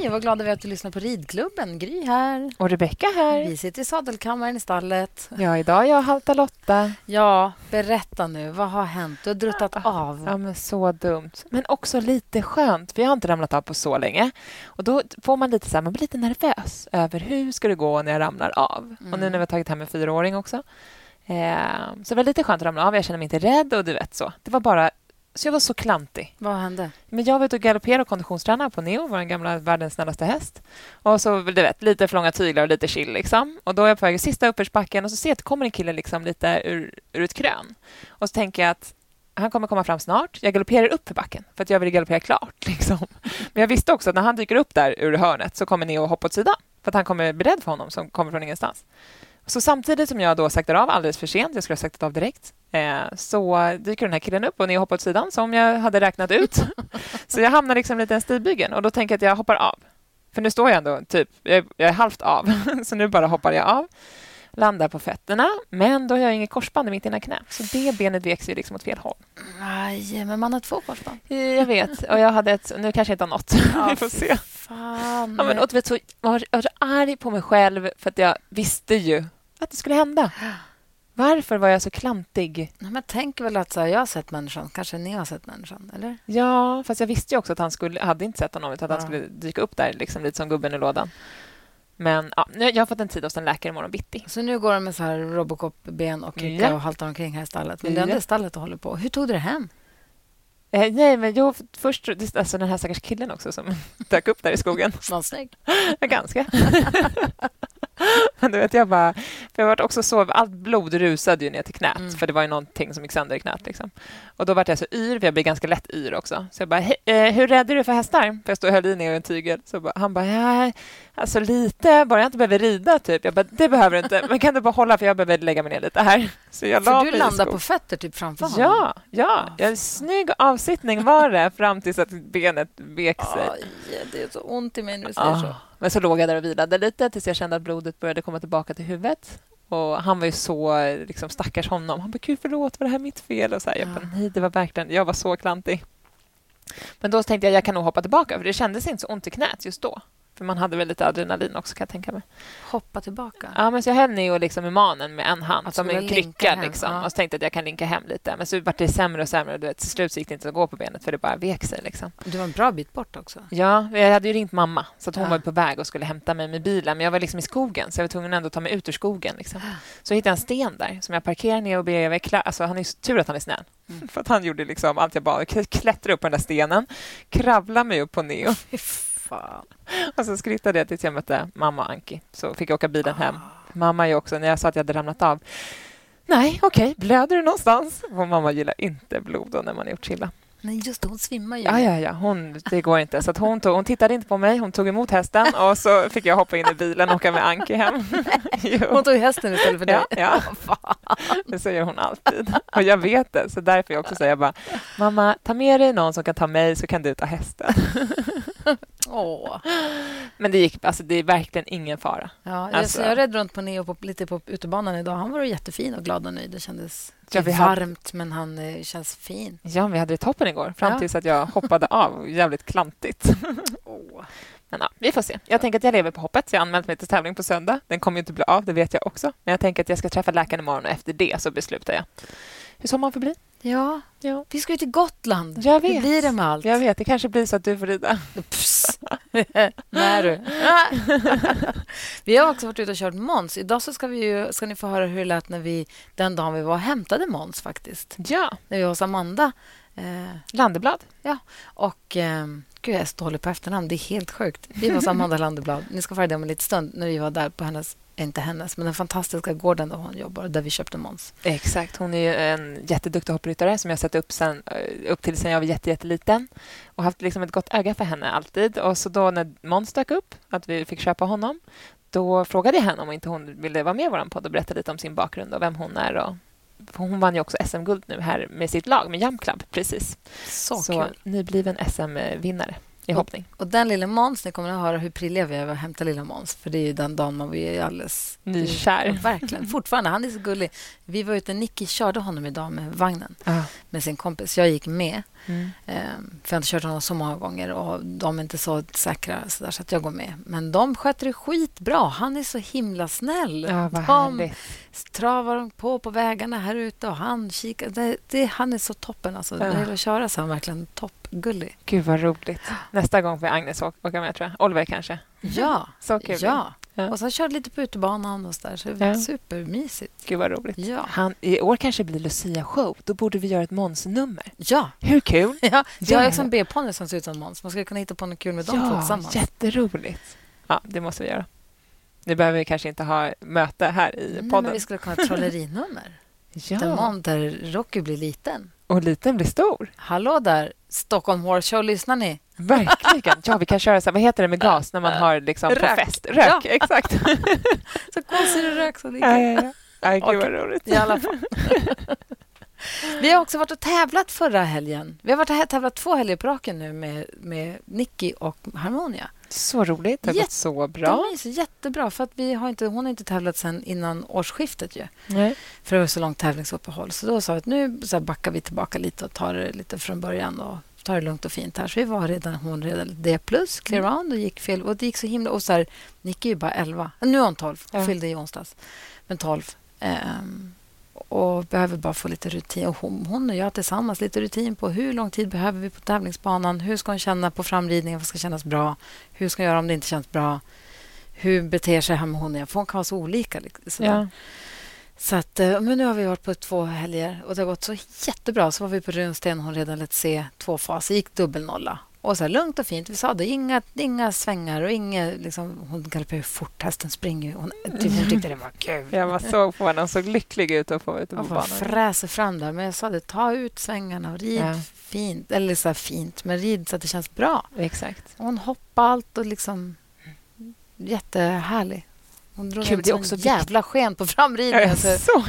Hej, vad glada vi är att du lyssnar på Ridklubben. Gry här. Och Rebecka här. Vi sitter i sadelkammaren i stallet. Ja, idag är jag halta Lotta. Ja, berätta nu. Vad har hänt? Du har druttat av. Ja, men så dumt. Men också lite skönt, för jag har inte ramlat av på så länge. Och Då får man lite så här, man blir lite nervös över hur ska det gå när jag ramlar av. Och nu när vi har tagit hem en fyraåring också. Eh, så det var lite skönt att ramla av. Jag känner mig inte rädd och du vet så. Det var bara så jag var så klantig. Vad hände? Men jag var ute och galopperade och konditionstränade på Neo, vår gamla världens snällaste häst. Och så, du vet, lite för långa tyglar och lite chill. Liksom. Och då är jag på väg i sista uppförsbacken och så ser jag att det kommer en kille liksom lite ur, ur ett krön. Och så tänker jag att han kommer komma fram snart. Jag galopperar upp för backen för att jag vill galoppera klart. Liksom. Men jag visste också att när han dyker upp där ur hörnet så kommer Neo hoppa åt sidan. För att han kommer bli rädd för honom som kommer från ingenstans. Så samtidigt som jag då saktar av alldeles för sent, jag skulle ha saktat av direkt, eh, så dyker den här killen upp och Neo hoppar åt sidan som jag hade räknat ut. så jag hamnar liksom lite i stigbygeln och då tänker jag att jag hoppar av. För nu står jag ändå typ, jag är, jag är halvt av, så nu bara hoppar jag av. Landar på fötterna, men då har jag inget korsband i mitt ena knä. Så det benet vek sig liksom åt fel håll. Aj, men man har två korsband. Eh, Jag vet, och jag hade ett, nu kanske jag inte har något. Vi får se. Fan. Ja, men, och, vet, så, jag var så arg på mig själv för att jag visste ju att det skulle hända. Varför var jag så klantig? Nej, men tänk väl att så här, jag har sett människan. Kanske ni har sett människan, eller? Ja, fast jag visste ju också att han skulle, hade inte sett honom utan att Ja. han skulle dyka upp där liksom, lite som gubben i lådan. Men ja, nu, jag har fått en tid hos en läkare imorgon bitti. Så nu går de med så här Robocop-ben och krycka Ja. och haltar omkring här i stallet. Men det är ändå stallet och håller på. Hur tog du det hem? Eh, nej, men jo, först alltså den här stackars killen också som dök upp där i skogen. Var han snygg? Ganska. Men du vet, jag bara... För jag var också så... Allt blod rusade ju ner till knät, Mm. för det var ju någonting som gick sönder i knät. Liksom. Och då var jag så yr, för jag blir ganska lätt yr också. Så jag bara, "He- eh, hur rädd är du för hästar? För jag stod och höll i ner en tygel. Så bara, han bara, ja, alltså lite, bara jag inte behöver rida typ. Jag bara, det behöver du inte, men kan du bara hålla för jag behöver lägga mig ner lite här. Så jag la du skog. på fötter typ framför honom. Ja, ja. Ah, ja. En snygg avsittning var det fram tills att benet vek sig. Aj, det är så ont i mig när du säger så. Men så låg jag där och vilade lite tills jag kände att blodet började komma tillbaka till huvudet. Och Han var ju så liksom, stackars honom. Han bara, gud förlåt, var det här mitt fel? Och så här, jag bara, nej, det var verkligen, jag var så klantig. Men då tänkte jag, jag kan nog hoppa tillbaka, för det kändes inte så ont i knät just då. För man hade väl lite adrenalin också, kan jag tänka mig. Hoppa tillbaka. Ja, men så jag höll Neo liksom i manen med en hand, Att som en krycka. Liksom. ja. Och så tänkte att jag kan linka hem lite. Men så vart det sämre och sämre. Och du vet, till slut gick det inte att gå på benet, för det bara vek sig. Liksom. Du var en bra bit bort också. Ja, jag hade ju ringt mamma, så att hon Ja. var på väg och skulle hämta mig med bilen. Men jag var liksom i skogen, så jag var tvungen ändå att ta mig ut ur skogen. Liksom. Så jag hittade en sten där som jag parkerade ner och ber kla- alltså, Han är tur att han är snäll. Mm. För att han gjorde liksom allt jag bad. Jag klättrade upp på den där stenen, kravlade mig upp på Neo fan. och så skrittade jag tills jag mötte mamma Anki. Så fick jag åka bilen hem. Ah. Mamma ju också, när jag sa att jag hade ramlat av. Nej, okej, blöder du någonstans? Och mamma gillar inte blod då när man är gjort illa. Nej, just det. Hon svimmar ju. Ja, ja, ja. Hon, det går inte. Så att hon, tog, hon tittade inte på mig, hon tog emot hästen och så fick jag hoppa in i bilen och åka med Anki hem. Hon tog hästen istället för dig. Ja, ja. Det säger hon alltid. Och jag vet det, så därför jag också säger jag bara Mamma, ta med dig någon som kan ta mig så kan du ta hästen. Åh. Men det gick, alltså det är verkligen ingen fara. Ja, jag, Alltså- så jag red runt på Neo på, lite på utebanan idag. Han var jättefin och glad och nöjd. Det kändes Ja, vi hade- varmt, men han eh, känns fin. Ja, vi hade det toppen igår, fram Ja. tills att jag hoppade av. Jävligt klantigt. Åh. Men ja, vi får se. Jag tänker att jag lever på hoppet, jag har anmält mig till tävling på söndag. Den kommer ju inte bli av, det vet jag också. Men jag tänker att jag ska träffa läkaren imorgon och efter det så beslutar jag hur sommaren får bli. Ja, Ja. vi ska ju till Gotland. Jag Hur vet. blir det med allt? Jag vet, det kanske blir så att du får rida. Nej, du. vi har också varit ute och kört Måns. Idag så ska, vi ju, ska ni få höra hur det lät när vi, den dagen vi var och hämtade Måns. faktiskt. Ja, När vi var hos Amanda. Eh, Landeblad. ja. Och... Eh, gud, jag är så dålig på efternamn. Det är helt sjukt. Vi var hos Amanda Landeblad. Ni ska få höra det om en liten stund när vi var där på hennes inte hennes, men den fantastiska gården där hon jobbar, där vi köpte Måns. Exakt. Hon är ju en jätteduktig hoppryttare som jag sett upp, sen, eh, upp till sen jag var jätte, jätteliten och haft liksom ett gott öga för henne alltid. Och så då när Måns dök upp, att vi fick köpa honom, då frågade jag henne om inte hon ville vara med i vår podd och berätta lite om sin bakgrund och vem hon är. Och, hon vann ju också SM-guld nu här med sitt lag, med Jump Club. Precis. Så, Så nybliven SM-vinnare i hoppning. Och den lilla Måns, ni kommer att höra hur prilliga vi är att hämta lilla Måns. För det är den dagen man blir alldeles... Nykär. Verkligen. Fortfarande. Han är så gullig. Vi var ute, Nicky körde honom idag med vagnen Ja. med sin kompis. Jag gick med. Mm. Eh, för jag har inte kört honom så många gånger och de är inte så säkra så, där, så att jag går med. Men de sköter det skitbra. Han är så himla snäll. Ja, vad de härligt. travar på på vägarna här ute och han kikar. Det, det, han är så toppen. Alltså. När det gäller att köra så är han verkligen toppgullig. Gud, vad roligt. Nästa gång får Agnes åka med, tror jag. Oliver kanske. Ja. Så kul. Ja. Ja. Och sen körde lite på utebanan och så där. Så det var Ja. supermysigt. Gud, vad roligt. Ja. Han, I år kanske blir Lucia-show. Då borde vi göra ett Måns-nummer. Ja. Hur kul? ja. Jag har en B-ponny som ser ut som Måns. Man skulle kunna hitta på något kul med dem två Ja, tillsammans. jätteroligt. Ja, det måste vi göra. Nu behöver vi kanske inte ha möte här i Nej, podden. men vi skulle kunna ha ett trollerinummer. Där, ja, Måns- där Rocky blir liten. och liten blir stor. Hallå där, Stockholm Horse Show. Lyssnar ni? Verkligen. Ja, vi kan köra så här, vad heter det med gas när man har liksom på Rök. fest? Rök, Ja. exakt. Så konstig rök som ja, ligger. ja, ja. Aj, gud, vad roligt. I alla fall. Vi har också varit och tävlat förra helgen. Vi har varit och tävlat två helger på raken nu med, med Nicky och Harmonia. Så roligt. Det har gått så bra. De är så jättebra, för att vi har inte, hon har inte tävlat sen innan årsskiftet. Ju, Nej. för det var så långt tävlingsuppehåll. Så då sa vi att nu så backar vi tillbaka lite och tar det lite från början och tar det lugnt och fint här. Så vi var redan, hon redan D plus, clear Mm. round och gick fel. Och det gick så himla... Och så här, Nicky är ju bara 11. Nu är hon 12. Hon Ja. fyllde i onsdags. Men 12. Ehm, och behöver bara få lite rutin. Och hon, hon och jag tillsammans, lite rutin på hur lång tid behöver vi på tävlingsbanan. Hur ska hon känna på framridningen? Vad ska kännas bra? Hur ska hon göra om det inte känns bra? Hur beter sig harmonia? För hon kan vara så olika. liksom. Ja. Så att, eh, men nu har vi varit på två helger och det har gått så jättebra. Så var vi på Runsten hon redan lät se två faser. gick dubbelnolla. Och så här, lugnt och fint. Vi sa det, inga, inga svängar och inga... Liksom, hon galopperar fort, hästen springer. Hon, typ, hon tyckte det var kul. Jag bara såg på henne. Hon såg lycklig ut att få ut på Hon banan. fräser fram där. Men jag sa det, ta ut svängarna och rid Ja. fint. Eller så här fint, men rid så att det känns bra. Exakt. Hon hoppade allt och liksom... Jättehärlig. Hon drog en det är också jävla sken på framridningen. Så Så.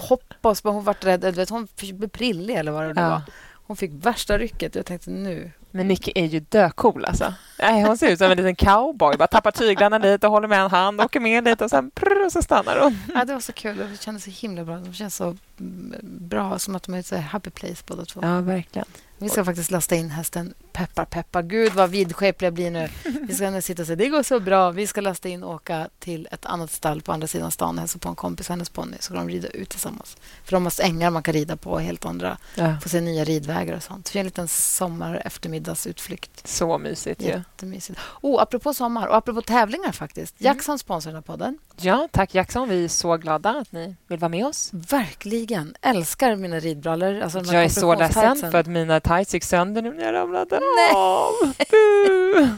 hoppas. Hon vart rädd. Du vet, hon blev prillig eller vad det nu Ja. var. Hon fick värsta rycket. Jag tänkte nu... Men Nicky är ju döcool alltså. Nej, hon ser ut som en liten cowboy. Bara tappar tyglarna lite och håller med en hand, åker med lite och sen prr, och så stannar hon. Ja, det var så kul. Det kändes så himla bra. De känns så mm, bra. Som att de är ett happy place båda två. Ja, verkligen. Vi ska faktiskt lasta in hästen. Peppar, peppar. Gud, vad vidskepliga blir nu. Vi ska nu sitta och säga det går så bra. Vi ska lasta in och åka till ett annat stall på andra sidan stan och hälsa på en kompis, hennes ponny. Så ska de rida ut tillsammans. För de har ängar man kan rida på och helt andra. Ja. Få se nya ridvägar och sånt. Så en liten sommar eftermiddagsutflykt. Så mysigt ju. Jättemysigt. Oh, apropå sommar och apropå tävlingar faktiskt. Jackson sponsrar den här podden. Ja, tack Jackson. Vi är så glada att ni vill vara med oss. Verkligen. Älskar mina ridbrallor. Alltså Jag är så ledsen för att mina tights gick sönder nu när jag ramlade Nej. av. Bu.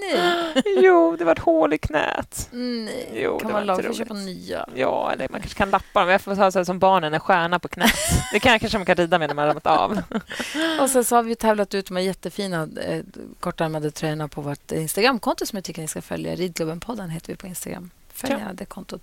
Nej. Jo, det var ett hål i knät. Nej. Jo, kan man laga får köpa nya? Ja, eller man kanske kan lappa dem. Jag får ha så här som barnen, en stjärna på knät. Det kan, kanske man kan rida med när man har ramlat av. Och sen så har vi tävlat ut de här jättefina eh, kortärmade tröjorna på vårt Instagramkonto som jag tycker ni ska följa. Ridklubben-podden heter vi på Instagram. Följ Ja. gärna det kontot.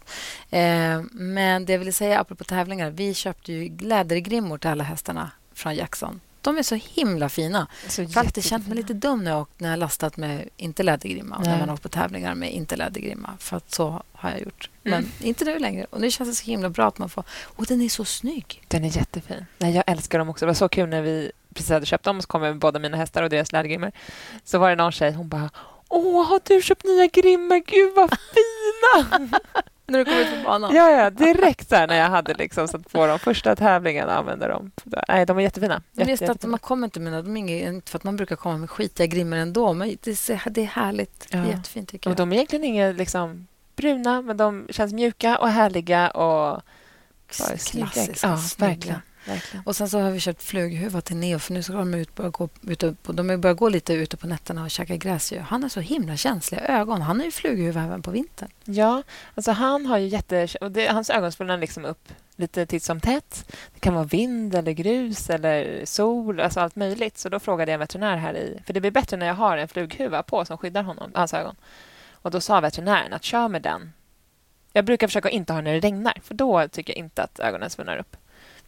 Eh, men det jag ville säga apropå tävlingar. Vi köpte ju lädergrimmor till alla hästarna från Jackson. De är så himla fina. Så Jag har alltid känt mig lite dum när jag, när jag lastat med inte lädergrimma och när man har åkt på tävlingar med inte lädergrimma. För att så har jag gjort. Men Mm. inte nu längre. Och nu känns det så himla bra att man får... Och den är så snygg. Den är jättefin. Nej, jag älskar dem också. Det var så kul när vi precis hade köpt dem och så kom jag med båda mina hästar och deras lädergrimmor. Så var det någon tjej, hon bara Åh, har du köpt nya grimmor? Gud, vad fina! När du kommer ut på banan. ja, ja, direkt här när jag hade liksom satt på de första tävlingarna använde dem. Nej, de är jättefina. Men just Jätte, att man kommer inte med något, de är inget, inte för att man brukar komma med skitiga grimmor ändå, men det är, det är härligt. Det är Ja. jättefint tycker Och jag. de är egentligen inga liksom, bruna, men de känns mjuka och härliga och. Klassiska, Ja, verkligen. Verkligen. Och sen så har vi köpt flughuva till Neo för nu ska de ut börja gå, ute på, de börjar gå lite ute på nätterna och käka gräs. Han har så himla känsliga ögon. Han har ju flughuva även på vintern. Ja, alltså han har ju jätte... Och det, hans ögon svullnar liksom upp lite titt som tätt. Det kan vara vind eller grus eller sol, alltså allt möjligt. Så då frågade jag en veterinär här i... För det blir bättre när jag har en flughuva på som skyddar honom, hans ögon. Och då sa veterinären att kör med den. Jag brukar försöka inte ha när det regnar, för då tycker jag inte att ögonen svullnar upp.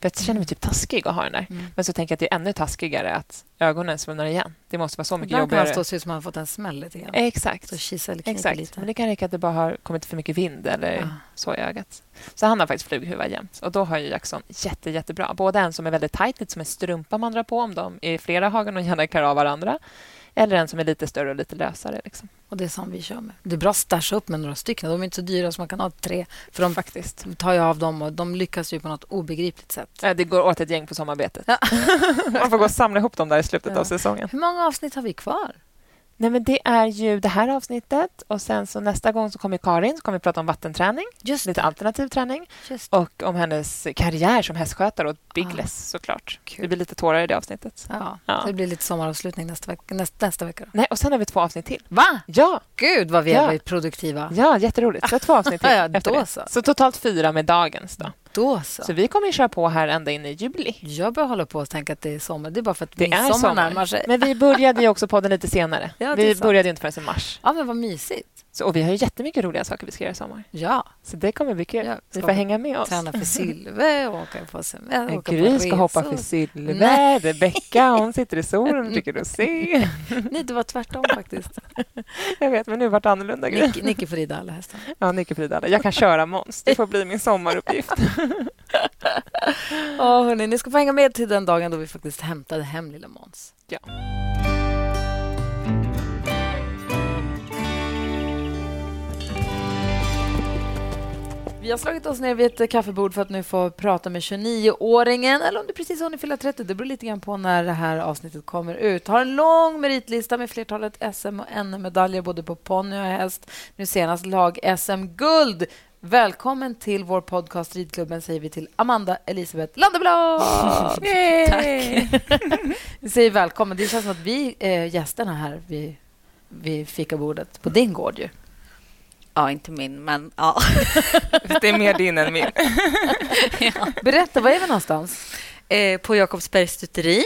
För jag känner mig typ taskig att ha den där. Mm. Men så tänker jag att det är ännu taskigare att ögonen svullnar igen. Det måste vara så mycket Ibland kan jobbigare. stå ut som han fått en smäll lite grann. Exakt. Så kisa eller kniper Exakt. lite. Men det kan räcka att det bara har kommit för mycket vind eller Ja. så i ögat. Så han har faktiskt flughuva jämt. Och då har ju Jackson jätte, jättebra. Både en som är väldigt tajt, lite som en strumpa man drar på om de är flera hagen och gärna klär av varandra. Eller en som är lite större och lite lösare. Liksom. Och det är som vi kör med. Det är bra att stasha upp med några stycken. De är inte så dyra som man kan ha tre. För de Faktiskt. tar ju av dem och de lyckas ju på något obegripligt sätt. Ja, Det går åt ett gäng på sommarbetet. Ja. man får gå och samla ihop dem där i slutet Ja. av säsongen. Hur många avsnitt har vi kvar? Nej, men det är ju det här avsnittet och sen så nästa gång så kommer Karin så kommer vi prata om vattenträning, Just lite alternativ träning och om hennes karriär som hästskötare och Bigless såklart. Kul. Det blir lite tårar i det avsnittet. Ja, Ja. Det blir lite sommaravslutning nästa vecka. Nästa, nästa vecka då. Nej, och sen har vi två avsnitt till. Va? Ja, Gud, vad vi Ja. varit produktiva. ja jätteroligt. Så två avsnitt till Ja, då så. Så totalt fyra med dagens då. Då så. Så vi kommer ju köra på här ända in i juli. Jag börjar hålla på och tänka att det är sommar. Det är bara för att Det är sommar. närmar sig. Men vi började ju också podden lite senare. Ja, vi sant. började ju inte förrän i mars. Ja, men vad mysigt. Så, och vi har ju jättemycket roliga saker vi ska göra i sommar. Ja, Så det kommer bli kul. Ja, vi ska får hänga med oss. träna för Sylve och åka på semester. Åka Gry på ska hoppa för Sylve. Rebecka, hon sitter i solen och tycker du se. Nej, det var tvärtom faktiskt. Jag vet, men nu vart det annorlunda. Nicky får rida alla hästar. Ja, Nicke Frida. Jag kan köra Måns. Det får bli min sommaruppgift. Ja, hörni, ni ska få hänga med till den dagen då vi faktiskt hämtade hem lilla Måns. Ja. Vi har slagit oss ner vid ett kaffebord för att nu få prata med 29-åringen eller om det precis har fylla 30. Det beror lite grann på när det här avsnittet kommer ut. Har en lång meritlista med flertalet SM och NM-medaljer både på ponny och häst. Nu senast lag-SM-guld. Välkommen till vår podcast Ridklubben säger vi till Amanda Elisabeth Landeblad. Tack. vi säger välkommen. Det känns som att vi är gästerna här vid, vid fikabordet på din gård. Ju. Ja, inte min, men ja. Det är mer din än min. Berätta, var är vi någonstans? Eh, på Jakobsbergs stuteri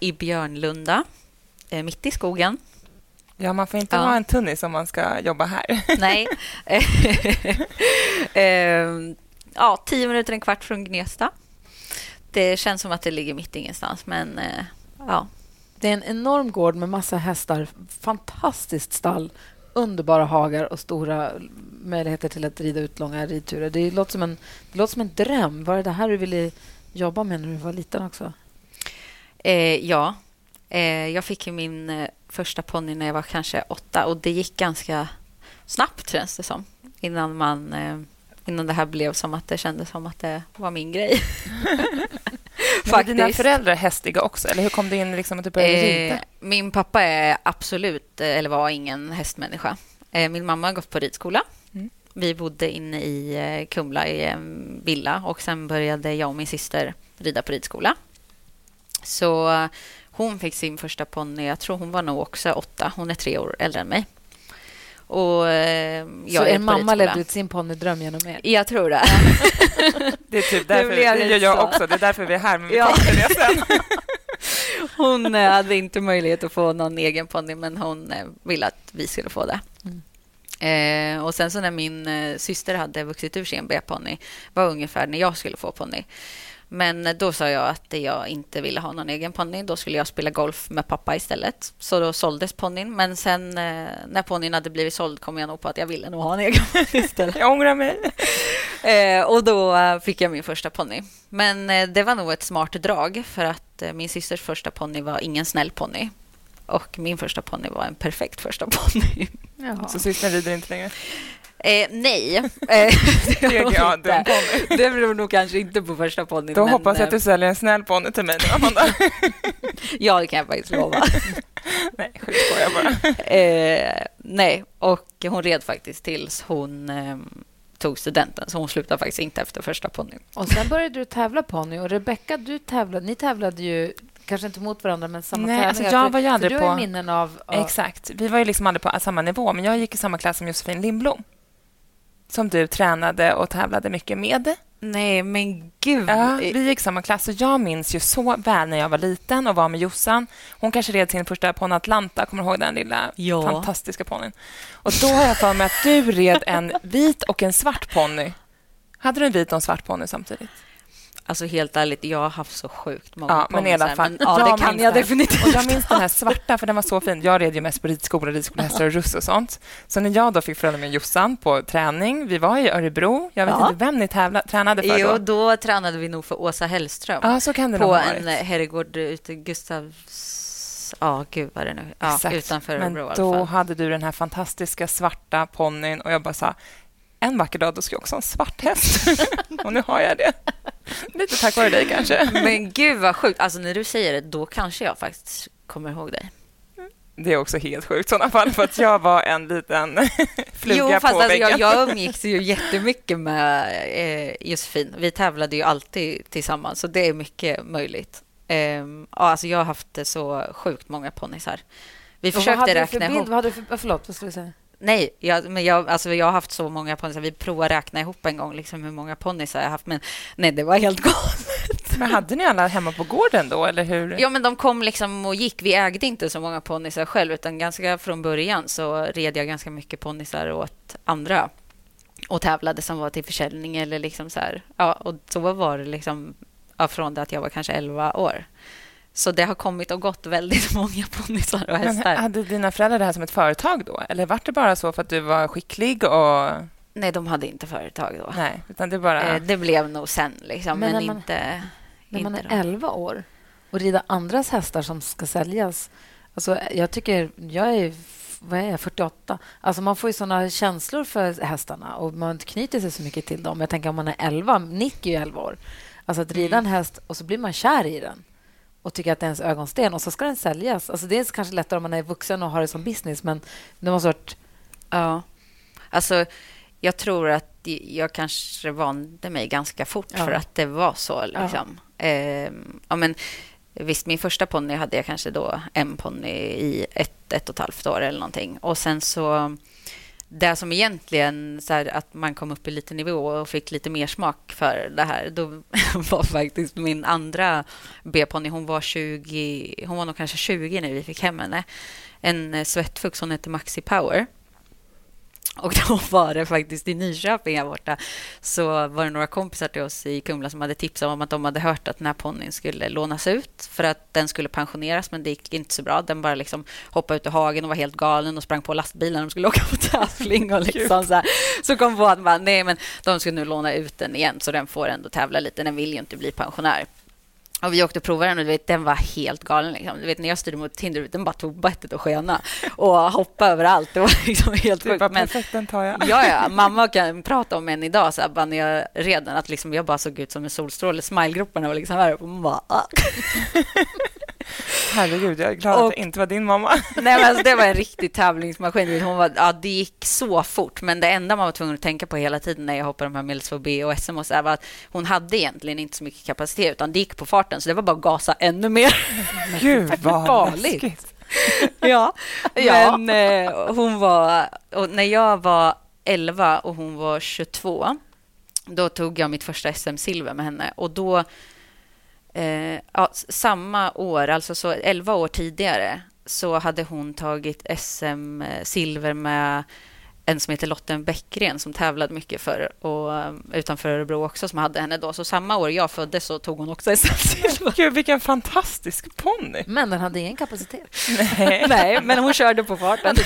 i Björnlunda, eh, mitt i skogen. Ja, man får inte Ja. vara en tunnis om man ska jobba här. Nej. eh, ja, tio minuter, en kvart från Gnesta. Det känns som att det ligger mitt ingenstans, men eh, ja. Det är en enorm gård med massa hästar, fantastiskt stall, underbara hagar och stora möjligheter till att rida ut långa ridturer. Det låter som en, det låter som en dröm. Var det det här du ville jobba med när du var liten också? Eh, ja, eh, jag fick ju min eh, första ponny när jag var kanske åtta och det gick ganska snabbt känns det som. Innan, man, eh, innan det här blev som att det kändes som att det var min grej. Men är dina föräldrar hästiga också? Eller hur kom det in liksom att du började rida? Eh, min pappa är absolut, eh, eller var ingen hästmänniska. Eh, min mamma har gått på ridskola. Mm. Vi bodde inne i eh, Kumla i en villa och sen började jag och min syster rida på ridskola. Så hon fick sin första ponny, jag tror hon var nog också åtta. Hon är tre år äldre än mig. Och eh, jag Så er mamma ridskola. levde ut sin ponnydröm genom er? Jag tror det. Det är typ därför- det det gör jag också. Det är därför vi är här, men vi Ja. kommer det sen. Hon eh, hade inte möjlighet att få någon egen ponny, men hon eh, ville att vi skulle få det. Eh, och sen så när min syster hade vuxit ur sin B-ponny var ungefär när jag skulle få ponny. Men då sa jag att jag inte ville ha någon egen ponny. Då skulle jag spela golf med pappa istället. Så då såldes ponnyn. Men sen eh, när ponnyn hade blivit såld kom jag nog på att jag ville nog ha en egen ponny istället. Jag ångrar mig. Eh, och då eh, fick jag min första ponny. Men det var nog ett smart drag för att min systers första ponny var ingen snäll ponny. Och min första ponny var en perfekt första ponny. Så systern rider inte längre. Eh, nej, eh, det inte. Det blev nog kanske inte på första ponnyn. Då men, hoppas jag att eh, du säljer en snäll ponny till mig nu, Amanda. Ja, det kan jag faktiskt lova. Nej, skojar bara. eh, nej, och hon red faktiskt tills hon eh, tog studenten. Så hon slutade faktiskt inte efter första ponnyn. Och sen började du tävla ponny. Och Rebecka, du tävlade, ni tävlade ju kanske inte mot varandra, men samma Nej, alltså jag var ju aldrig för du har på- ju minnen av... av Exakt. Vi var ju liksom aldrig på samma nivå, men jag gick i samma klass som Josefin Lindblom som du tränade och tävlade mycket med. Nej, men gud. Ja, vi gick samma klass och jag minns ju så väl när jag var liten och var med Jossan. Hon kanske red sin första ponny Atlanta, kommer du ihåg den lilla Ja. fantastiska ponnyn? Och då har jag för mig att du red en vit och en svart ponny. Hade du en vit och en svart ponny samtidigt? Alltså helt ärligt, jag har haft så sjukt många Ja, men i alla fall. men Ja, jag det kan jag den. definitivt. Och jag minns den här svarta, för den var så fin. Jag red ju mest på ridskola, ridskolehästar och russ och sånt. Så när jag då fick följa med Jossan på träning, vi var i Örebro. Jag vet Ja. inte vem ni tävla, tränade för Jo, då. då tränade vi nog för Åsa Hellström. Ja, så kan det på en herrgård ute i Gustavs... Ja, gud vad det nu ja, Exakt. Utanför Men Örebro alla då hade du den här fantastiska svarta ponnyn och jag bara sa en vacker dag då ska jag också ha en svart häst. och nu har jag det. Lite tack vare dig kanske. Men gud vad sjukt. Alltså när du säger det, då kanske jag faktiskt kommer ihåg dig. Det är också helt sjukt i sådana fall, för att jag var en liten fluga jo, fast på alltså, väggen. jag, jag umgicks ju jättemycket med eh, Josefin. Vi tävlade ju alltid tillsammans, så det är mycket möjligt. Ja, alltså jag har haft så sjukt många ponnysar. Vi vad försökte hade du för räkna bild? ihop. Vad hade du för, förlåt, vad skulle du säga? Nej, jag, men jag, alltså jag har haft så många ponnysar. Vi provade räkna ihop en gång liksom hur många ponnysar jag har haft. Men nej, det var helt galet. Men hade ni alla hemma på gården då, eller hur? Ja, men de kom liksom och gick. Vi ägde inte så många ponnysar själv, utan ganska från början så red jag ganska mycket ponnysar åt andra och tävlade som var till försäljning eller liksom så här. Ja, och så var det liksom ja, från det att jag var kanske 11 år. Så det har kommit och gått väldigt många ponnysar och Men hästar. hade dina föräldrar det här som ett företag då? Eller var det bara så för att du var skicklig och... Nej, de hade inte företag då. Nej, utan det bara... Eh, Det blev nog sen, liksom, Men men, när man- inte... När man är då. 11 år och rida andras hästar som ska säljas. Alltså, jag tycker... Jag är, vad är jag, 48. Alltså, man får ju såna känslor för hästarna och man knyter sig så mycket till dem. Jag tänker om man är 11, Nick är ju 11 år. Alltså att rida en häst och så blir man kär i den och tycker att det är ens ögonsten och så ska den säljas. Alltså det är kanske lättare om man är vuxen och har det som business men det måste varit... Ja. Alltså, jag tror att jag kanske vande mig ganska fort Ja. för att det var så. Liksom. Ehm, ja, men, visst, min första ponny hade jag kanske då en ponny i ett, ett och ett halvt år eller någonting. Och sen så... Det som egentligen, så här, att man kom upp i lite nivå och fick lite mer smak för det här, då var faktiskt min andra B-ponny, hon var 20, hon var nog kanske 20 när vi fick hem henne. En eh, svettfux, hon hette Maxi Power. Och då var det faktiskt i Nyköping här borta så var det några kompisar till oss i Kumla som hade tipsat om att de hade hört att den här ponnyn skulle lånas ut för att den skulle pensioneras, men det gick inte så bra. Den bara liksom hoppade ut i hagen och var helt galen och sprang på lastbilen när de skulle åka på tävling. Och liksom så, här. så kom på att nej, men de skulle nu låna ut den igen så den får ändå tävla lite. Den vill ju inte bli pensionär. Och vi åkte och provade den och du vet, den var helt galen. Liksom. Du vet, när jag styrde mot hinder, den bara tog bettet och skena och hoppade överallt. Det var liksom helt sjukt. Men, perfekt, den tar jag. ja, ja, mamma kan prata om en idag, så här, bara när jag red den, att liksom jag bara såg ut som en solstråle. Smilegroparna var liksom här uppe. och man bara, ah. Herregud, jag är glad att Och- det inte var din mamma. Nej, men alltså, det var en riktig tävlingsmaskin. Hon var, ja, det gick så fort, men det enda man var tvungen att tänka på hela tiden när jag hoppade de här medelsvår B och SM och så här, var att hon hade egentligen inte så mycket kapacitet, utan det gick på farten, så det var bara att gasa ännu mer. Gud, vad farligt. läskigt. Ja, Ja. men eh, hon var... Och när jag var 11 och hon var 22 då tog jag mitt första SM-silver med henne. Och då... Eh, ja, samma år, alltså så 11 år tidigare så hade hon tagit SM-silver eh, med en som heter Lotten Bäckgren som tävlade mycket för och eh, utanför Örebro också som hade henne då. Så samma år jag föddes så tog hon också SM-silver. Gud, vilken fantastisk ponny. Men den hade ingen kapacitet. Nej, Nej, men hon körde på farten.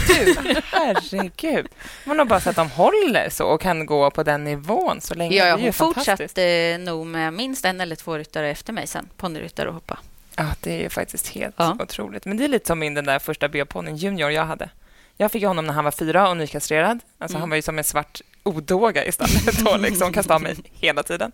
herregud. Man har bara så att de håller så och kan gå på den nivån så länge. Ja, ja, hon fortsatte nog med minst en eller två ryttare efter mig sen. Ponnyryttare och hoppa. Ja, det är ju faktiskt helt Ja. otroligt. Men det är lite som min den där första B-ponnyn Junior jag hade. Jag fick honom när han var fyra och nykastrerad. Alltså, Mm. Han var ju som en svart odåga i stallet och liksom kastade av mig hela tiden.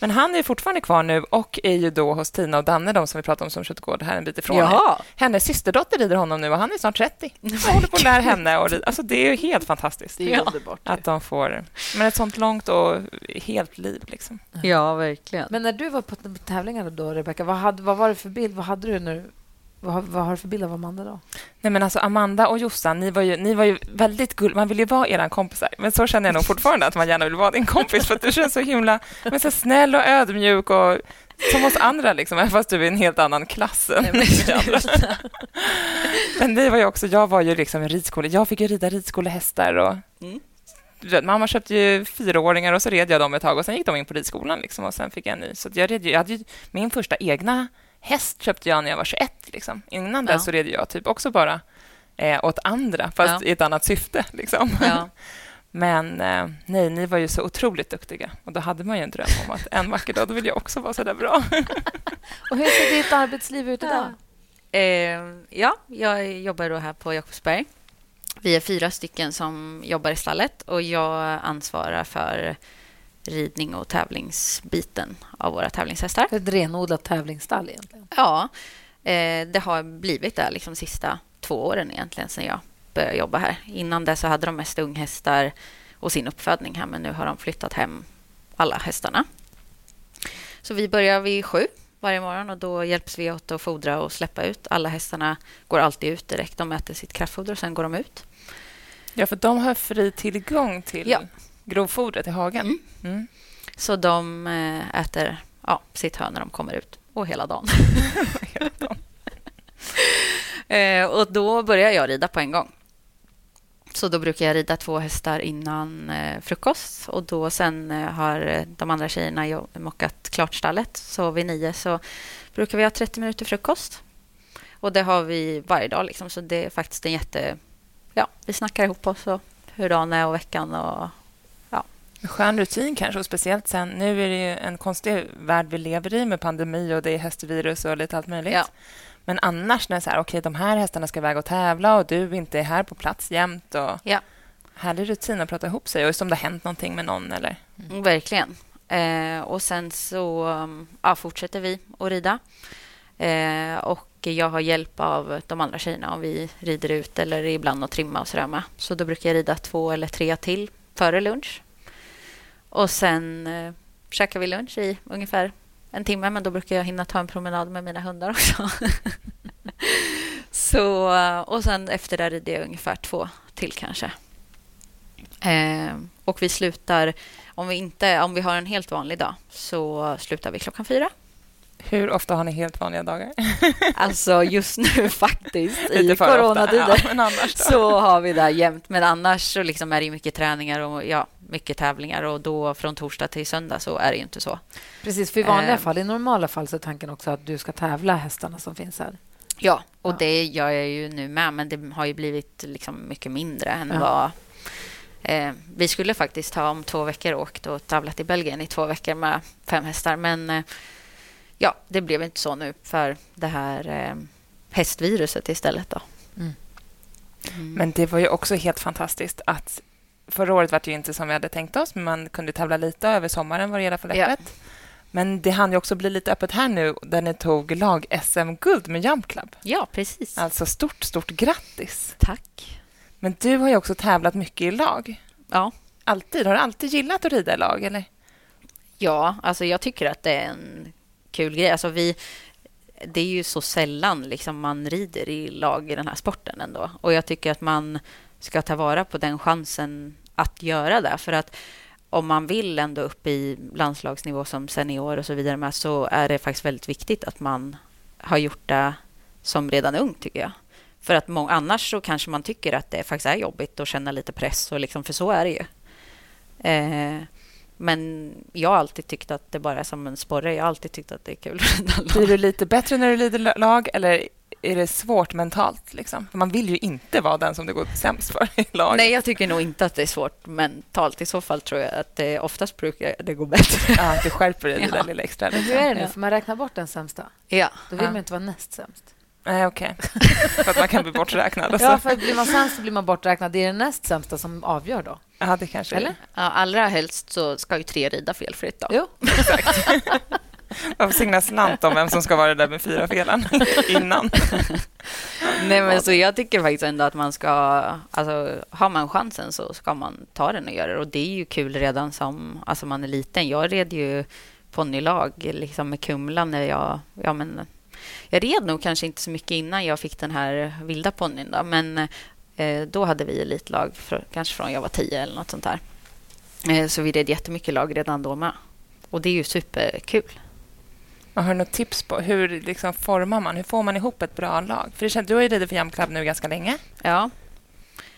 Men han är fortfarande kvar nu och är ju då hos Tina och Danne, de som vi pratade om som köttgård här en bit ifrån. Jaha. Hennes systerdotter rider honom nu och han är snart 30. Jag håller på att lära henne rida. Alltså, det är ju helt fantastiskt Det är Ja. underbart. att de får men ett sånt långt och helt liv. Liksom. Ja, verkligen. Men när du var på tävlingarna då, Rebecka, vad, hade, vad var det för bild? Vad hade du nu? Vad, har- vad har du för bild av Amanda då? Nej, men alltså Amanda och Jossan, ni var ju, ni var ju väldigt gull... Man vill ju vara era kompisar, men så känner jag nog fortfarande att man gärna vill vara din kompis för att du känns så himla men så snäll och ödmjuk och som oss andra, liksom, fast du är i en helt annan klass än vi andra. Men det var ju också, jag var ju liksom en ridskola, jag fick ju rida ridskolehästar och Mm. mamma köpte ju fyraåringar och så red jag dem ett tag och sen gick de in på ridskolan liksom, och sen fick jag en ny. Så jag, red ju, jag hade ju, min första egna häst köpte jag när jag var 21. Liksom. Innan Ja. dess så red jag typ också bara eh, åt andra, fast Ja. i ett annat syfte. Liksom. Ja. Men eh, nej, ni var ju så otroligt duktiga. Och då hade man ju en dröm om att en vacker dag då vill jag också vara så där bra. Och hur ser ditt arbetsliv ut idag? Eh, ja, jag jobbar då här på Jakobsberg. Vi är fyra stycken som jobbar i stallet och jag ansvarar för ridning och tävlingsbiten av våra tävlingshästar. Ett renodlat tävlingsstall egentligen. Ja, eh, det har blivit det liksom sista två åren egentligen sedan jag började jobba här. Innan det så hade de mest unghästar och sin uppfödning här men nu har de flyttat hem alla hästarna. Så vi börjar vid sju varje morgon och då hjälps vi åt att fodra och släppa ut. Alla hästarna går alltid ut direkt. De äter sitt kraftfoder och sen går de ut. Ja, för de har fri tillgång till Ja. Grovfodret i hagen. Mm. Mm. Så de eh, äter ja, sitt hö när de kommer ut och hela dagen. eh, och då börjar jag rida på en gång. Så då brukar jag rida två hästar innan eh, frukost och då sen eh, har de andra tjejerna mockat klart stallet. Så vid nio så brukar vi ha 30 minuter frukost. Och det har vi varje dag liksom, så det är faktiskt en jätte... Ja, vi snackar ihop oss och hur dagen är och veckan och skön rutin kanske, och speciellt sen. Nu är det ju en konstig värld vi lever i med pandemi och det är hästvirus och lite allt möjligt. Ja. Men annars när det är så här, okej, de här hästarna ska iväg och tävla och du inte är här på plats jämt. Och Ja. Härlig rutin att prata ihop sig och som det har hänt någonting med någon. Eller? Mm, Verkligen. Eh, och sen så ja, fortsätter vi att rida. Eh, och jag har hjälp av de andra tjejerna om vi rider ut eller ibland att trimma och sådär med. Så då brukar jag rida två eller tre till före lunch. Och sen eh, käkar vi lunch i ungefär en timme, men då brukar jag hinna ta en promenad med mina hundar också. så, eh, och sen efter det rider jag ungefär två till kanske. Eh, och vi slutar, om vi, inte, om vi har en helt vanlig dag, så slutar vi klockan fyra. Hur ofta har ni helt vanliga dagar? Alltså just nu faktiskt, i ofta. coronatider, Ja, så har vi det jämt. Men annars så liksom är det mycket träningar och ja, mycket tävlingar och då från torsdag till söndag så är det ju inte så. Precis, för i vanliga Eh. fall, i normala fall så är tanken också att du ska tävla hästarna som finns här. Ja, och Ja. det gör jag ju nu med, men det har ju blivit liksom mycket mindre än Ja. vad... Eh, vi skulle faktiskt ha om två veckor åkt och tävlat i Belgien i två veckor med fem hästar, men eh, ja, det blev inte så nu för det här eh, hästviruset istället. Då. Mm. Mm. Men det var ju också helt fantastiskt att förra året var det ju inte som vi hade tänkt oss, men man kunde tävla lite över sommaren var det alla fall Ja. Men det hann ju också bli lite öppet här nu där ni tog lag-SM-guld med Jump Club. Ja, precis. Alltså stort, stort grattis! Tack. Men du har ju också tävlat mycket i lag. Ja. Alltid. Har du alltid gillat att rida i lag? Eller? Ja, alltså jag tycker att det är en kul grej. Alltså vi, det är ju så sällan liksom man rider i lag i den här sporten ändå. Och jag tycker att man ska ta vara på den chansen att göra det. För att om man vill ändå upp i landslagsnivå som senior och så vidare med, så är det faktiskt väldigt viktigt att man har gjort det som redan ung, tycker jag. För att annars så kanske man tycker att det faktiskt är jobbigt att känna lite press, och liksom, för så är det ju. Eh, men jag har alltid tyckt att det bara är som en sporre. Jag har alltid tyckt att det är kul. Blir du lite bättre när du lider lag eller är det svårt mentalt? Liksom? För man vill ju inte vara den som det går sämst för i lag. Nej, jag tycker nog inte att det är svårt mentalt. I så fall tror jag att det oftast brukar det gå bättre. Ja, du skärper dig det Ja. där lilla extra. Men hur Liksom. är det nu? Får man räkna bort den sämsta? Ja, Då vill Ja. man inte vara näst sämst. Nej, okej. för att man kan bli borträknad. Alltså. Ja, för blir man sämst så blir man borträknad. Det är den näst sämsta som avgör då. Ja, det kanske Eller? Ja, allra helst så ska ju tre rida felfritt. Då. Jo. Exakt. Man får singla slant om vem som ska vara det där med fyra felen innan. Nej, men så jag tycker faktiskt ändå att man ska... Alltså, har man chansen så ska man ta den och göra det. Och det är ju kul redan som alltså man är liten. Jag red ju ponnylag liksom med Kumla när jag... Ja, men, jag red nog kanske inte så mycket innan jag fick den här vilda ponnyn. Då, men eh, då hade vi elitlag, för, kanske från jag var tio eller något sånt där. Eh, så vi red jättemycket lag redan då med. Och det är ju superkul. Och har du något tips på hur liksom formar man? Hur får man ihop ett bra lag? För det känns, du har ju ridit för Jam Club nu ganska länge. Ja,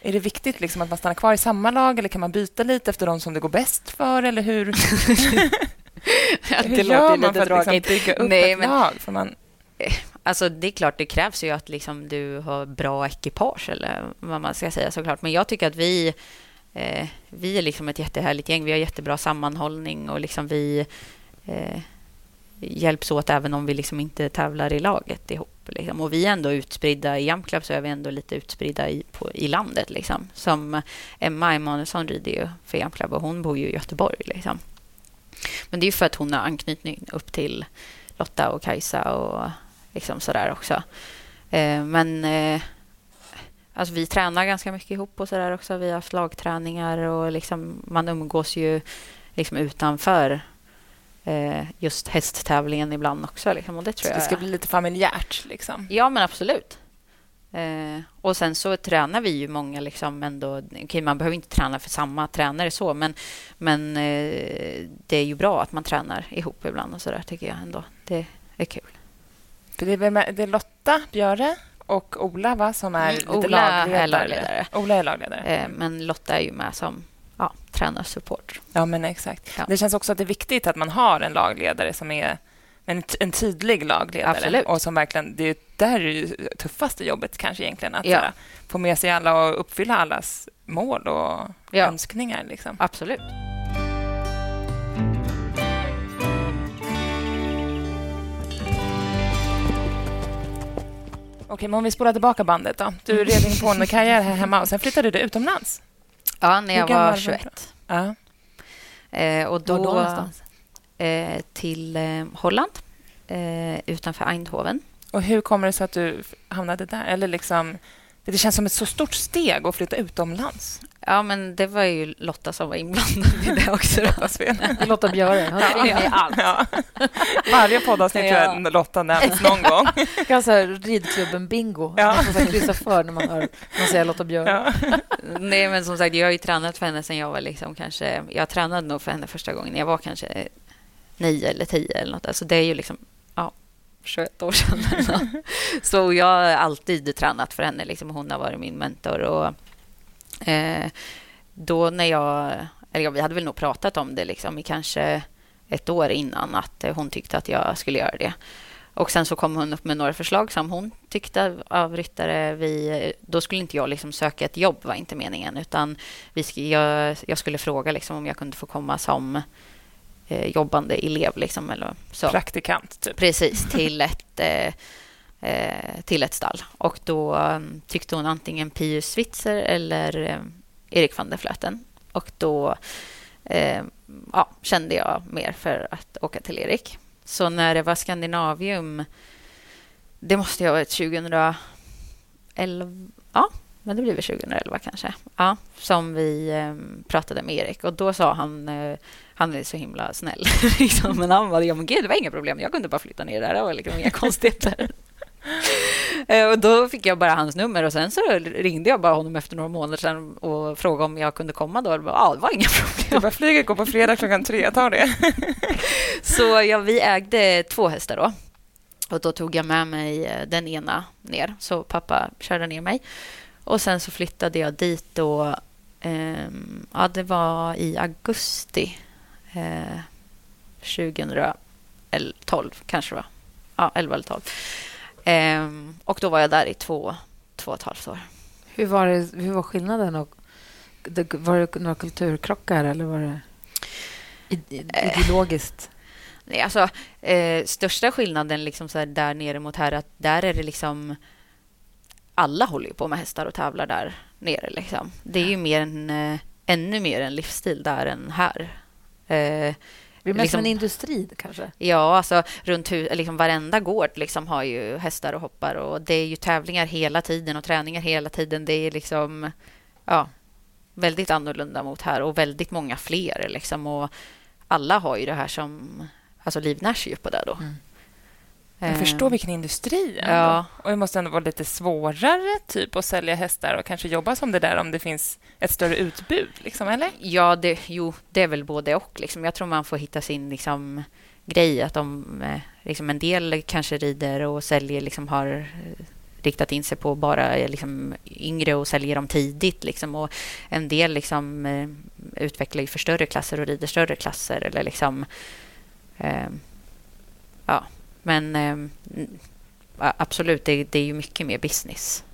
Är det viktigt liksom att man stannar kvar i samma lag eller kan man byta lite efter de som det går bäst för? Eller hur, hur det gör man lite för att liksom bygga upp Nej, ett men- lag? För man, Alltså det är klart, det krävs ju att liksom du har bra ekipage eller vad man ska säga såklart. Men jag tycker att vi, eh, vi är liksom ett jättehärligt gäng. Vi har jättebra sammanhållning och liksom vi eh, hjälps åt även om vi liksom inte tävlar i laget ihop. Liksom. Och vi är ändå utspridda i Jump Club så är vi ändå lite utspridda i, på, i landet. Liksom. Som Emma Emanuelsson rider ju för Jump Club och hon bor ju i Göteborg. Liksom. Men det är ju för att hon har anknytning upp till Lotta och Kajsa och liksom sådär också. Eh, men eh, alltså vi tränar ganska mycket ihop och sådär också. Vi har haft lagträningar och liksom, man umgås ju liksom utanför just hästtävlingen ibland också. Liksom, och det tror så jag det ska bli lite familjärt. Liksom. Ja, men absolut. Eh, och sen så tränar vi ju många liksom ändå. Okej, man behöver inte träna för samma tränare så, men, men eh, det är ju bra att man tränar ihop ibland och så där tycker jag ändå. Det är kul. Det, är, det är Lotta Björe och Ola va, som är Mm, Ola är lagledare. lagledare. Ola är lagledare. Eh, men Lotta är ju med som ja, tränarsupport. Ja, men exakt. Ja. Det känns också att det är viktigt att man har en lagledare som är en, en tydlig lagledare. Absolut. Och som verkligen, det är det ju tuffaste jobbet kanske egentligen. Att Ja. få med sig alla och uppfylla allas mål och Ja. önskningar. Liksom. Absolut. Okej, men om vi spolar tillbaka bandet då. Du red in på en karriär här hemma och sen flyttade du utomlands. Ja, när jag var var du 21. Ja. Eh, och Var då, då någonstans? eh, till eh, Holland, eh, utanför Eindhoven. Och hur kommer det sig att du hamnade där? Eller liksom, det känns som ett så stort steg att flytta utomlands. Ja, men det var ju Lotta som var inblandad i det också. Då. Lottas fel. Lotta Björe. Hon är i allt. Ja. Varje poddavsnitt tror jag Lotta nämns någon gång. Kan så här, ridklubben-bingo. Ja. Man får kryssa för när man hör man säger Lotta Björe. Ja. Nej, men som sagt, jag har ju tränat för henne sen jag var liksom kanske... Jag tränade nog för henne första gången jag var kanske nio eller tio eller något. Alltså det är ju liksom ja, 21 år sedan. Så jag har alltid tränat för henne. Liksom. Hon har varit min mentor. Och, då när jag... Eller vi hade väl nog pratat om det liksom, i kanske ett år innan att eh, hon tyckte att jag skulle göra det. Och Sen så kom hon upp med några förslag som hon tyckte av ryttare. Vi, då skulle inte jag liksom söka ett jobb, var inte meningen. Utan vi sk- jag, jag skulle fråga liksom om jag kunde få komma som eh, jobbande elev. Liksom, eller så. Praktikant, typ. Precis, till ett, eh, eh, Eh, till ett stall. Och då mm, tyckte hon antingen Pius Switzer eller eh, Erik van der Flöten. Och då eh, ja, kände jag mer för att åka till Erik. Så när det var Skandinavium, det måste ju ha varit 2011, ja, men det blir väl 2011 kanske, ja, som vi eh, pratade med Erik. Och då sa han, han är så himla snäll, liksom, men han bara, ja men gud, det var inga problem, jag kunde bara flytta ner där, det var liksom inga konstigheter. Eh, och då fick jag bara hans nummer och sen så ringde jag bara honom efter några månader sedan och frågade om jag kunde komma då. Ja, det var inga problem. Du bara, flyget går på fredag klockan tre, ta det. Så ja, vi ägde två hästar då. Och då tog jag med mig eh, den ena ner, så pappa körde ner mig. Och sen så flyttade jag dit då, ehm, ja det var i augusti eh, 2012 kanske det var. Ja, 11 eller 12. Ehm, och då var jag där i två, två och ett halvt år. Hur var, det, hur var skillnaden? Och, det, var det några kulturkrockar eller var det ide- ideologiskt? Nej, alltså, eh, största skillnaden liksom så där nere mot här, att där är det liksom... Alla håller ju på med hästar och tävlar där nere. Liksom. Det är ju mer en, eh, ännu mer en livsstil där än här. Det mest liksom- en industri kanske. Ja, alltså runt hu- liksom varenda gård liksom har ju hästar och hoppar och det är ju tävlingar hela tiden och träningar hela tiden. Det är liksom ja, väldigt annorlunda mot här och väldigt många fler liksom och alla har ju det här som alltså livnärs ju på det då. Jag Eh, förstår vilken industri. Ändå. Ja. Och det måste ändå vara lite svårare typ att sälja hästar och kanske jobba som det där om det finns ett större utbud, liksom, eller? Ja, det, jo, det är väl både och. Liksom. Jag tror man får hitta sin liksom, grej. Att de, eh, liksom, en del kanske rider och säljer, liksom, har eh, riktat in sig på bara liksom, yngre och säljer dem tidigt. Liksom. Och en del liksom, utvecklar ju för större klasser och rider större klasser. Eller liksom, eh, ja. Men eh, absolut, det, det är ju mycket mer business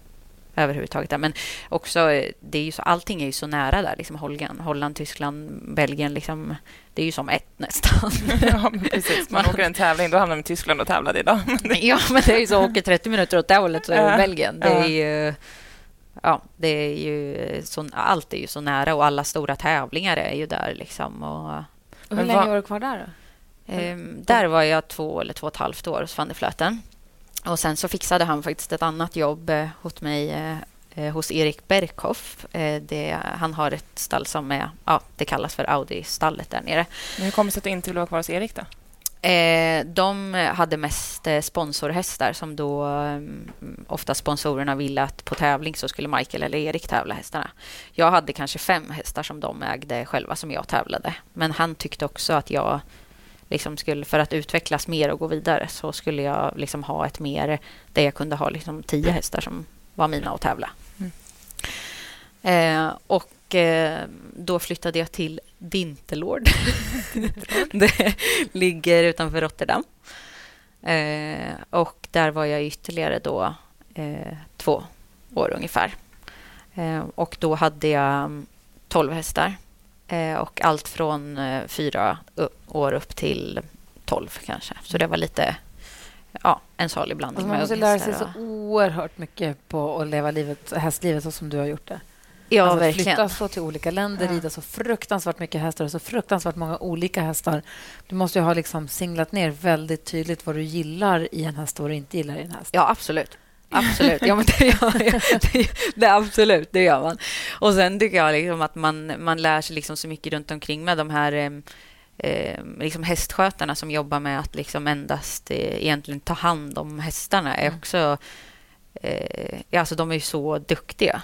överhuvudtaget. Men också, eh, det är ju så, allting är ju så nära där. Liksom Holland, Holland Tyskland, Belgien. Liksom, det är ju som ett nästan. ja, precis. Man åker en tävling, då hamnar man i Tyskland och tävlade idag. ja, men det är ju så. Åker 30 minuter åt det hållet så är det Ja. Belgien. Det är ju... Ja, det är ju så, allt är ju så nära och alla stora tävlingar är ju där. Liksom, och, Och hur länge var du kvar där? Då? Ehm, där var jag två eller två och ett halvt år hos van der Flöten. Och sen så fixade han faktiskt ett annat jobb eh, hos mig eh, eh, hos Erik Berghoff. Det, han har ett stall som är, ja, det kallas för Audi-stallet där nere. Men hur kommer det sig att du inte vill vara kvar hos Erik då? De hade mest sponsorhästar som då eh, ofta sponsorerna ville att på tävling så skulle Michael eller Erik tävla hästarna. Jag hade kanske fem hästar som de ägde själva som jag tävlade. Men han tyckte också att jag liksom skulle, för att utvecklas mer och gå vidare så skulle jag liksom ha ett mer där jag kunde ha liksom tio hästar som var mina att tävla. Eh, och eh, då flyttade jag till Dintelord. det ligger utanför Rotterdam. Eh, och där var jag ytterligare då eh, två år ungefär. Eh, och då hade jag mm, 12 hästar. Eh, och allt från eh, fyra år upp till 12 kanske. Så det var lite ja, en salig blandning Alltså man måste lära sig så oerhört mycket på att leva livet, hästlivet så som du har gjort det. Ja, alltså, verkligen. Flytta så till olika länder, Ja. rida så fruktansvärt mycket hästar och så fruktansvärt många olika hästar. Du måste ju ha liksom singlat ner väldigt tydligt vad du gillar i en häst och vad du inte gillar i en häst. Ja, absolut. Absolut. Ja, men det, gör, det, det, absolut, det gör man. Och sen tycker jag liksom att man, man lär sig liksom så mycket runt omkring med de här eh, liksom hästskötarna som jobbar med att liksom endast eh, egentligen ta hand om hästarna. är också... Eh, alltså de är ju så duktiga.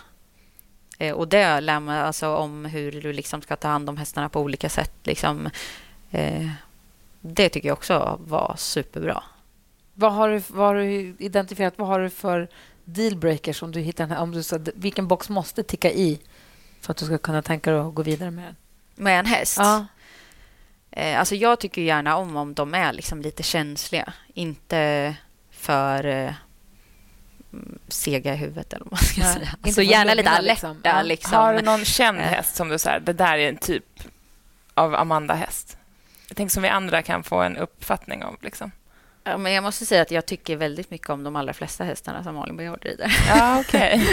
Eh, och det lär man alltså om hur du liksom ska ta hand om hästarna på olika sätt. Liksom, eh, det tycker jag också var superbra. Vad har du, vad har du identifierat? Vad har du för dealbreakers om du hittar den här, om du, så, vilken box måste ticka i för att du ska kunna tänka dig att gå vidare med den? Med en häst? Ja. Eh, alltså jag tycker gärna om om de är liksom lite känsliga. Inte för eh, mm, sega i huvudet eller vad man ska Nej, säga. Alltså gärna lite alerta. liksom. Liksom. Ja. Har du någon känd Eh. häst som du säger, det där är en typ av Amanda-häst? Jag tänker som vi andra kan få en uppfattning av. Liksom. Ja, men jag måste säga att jag tycker väldigt mycket om de allra flesta hästarna som Malin Bajard rider. Ja, okej.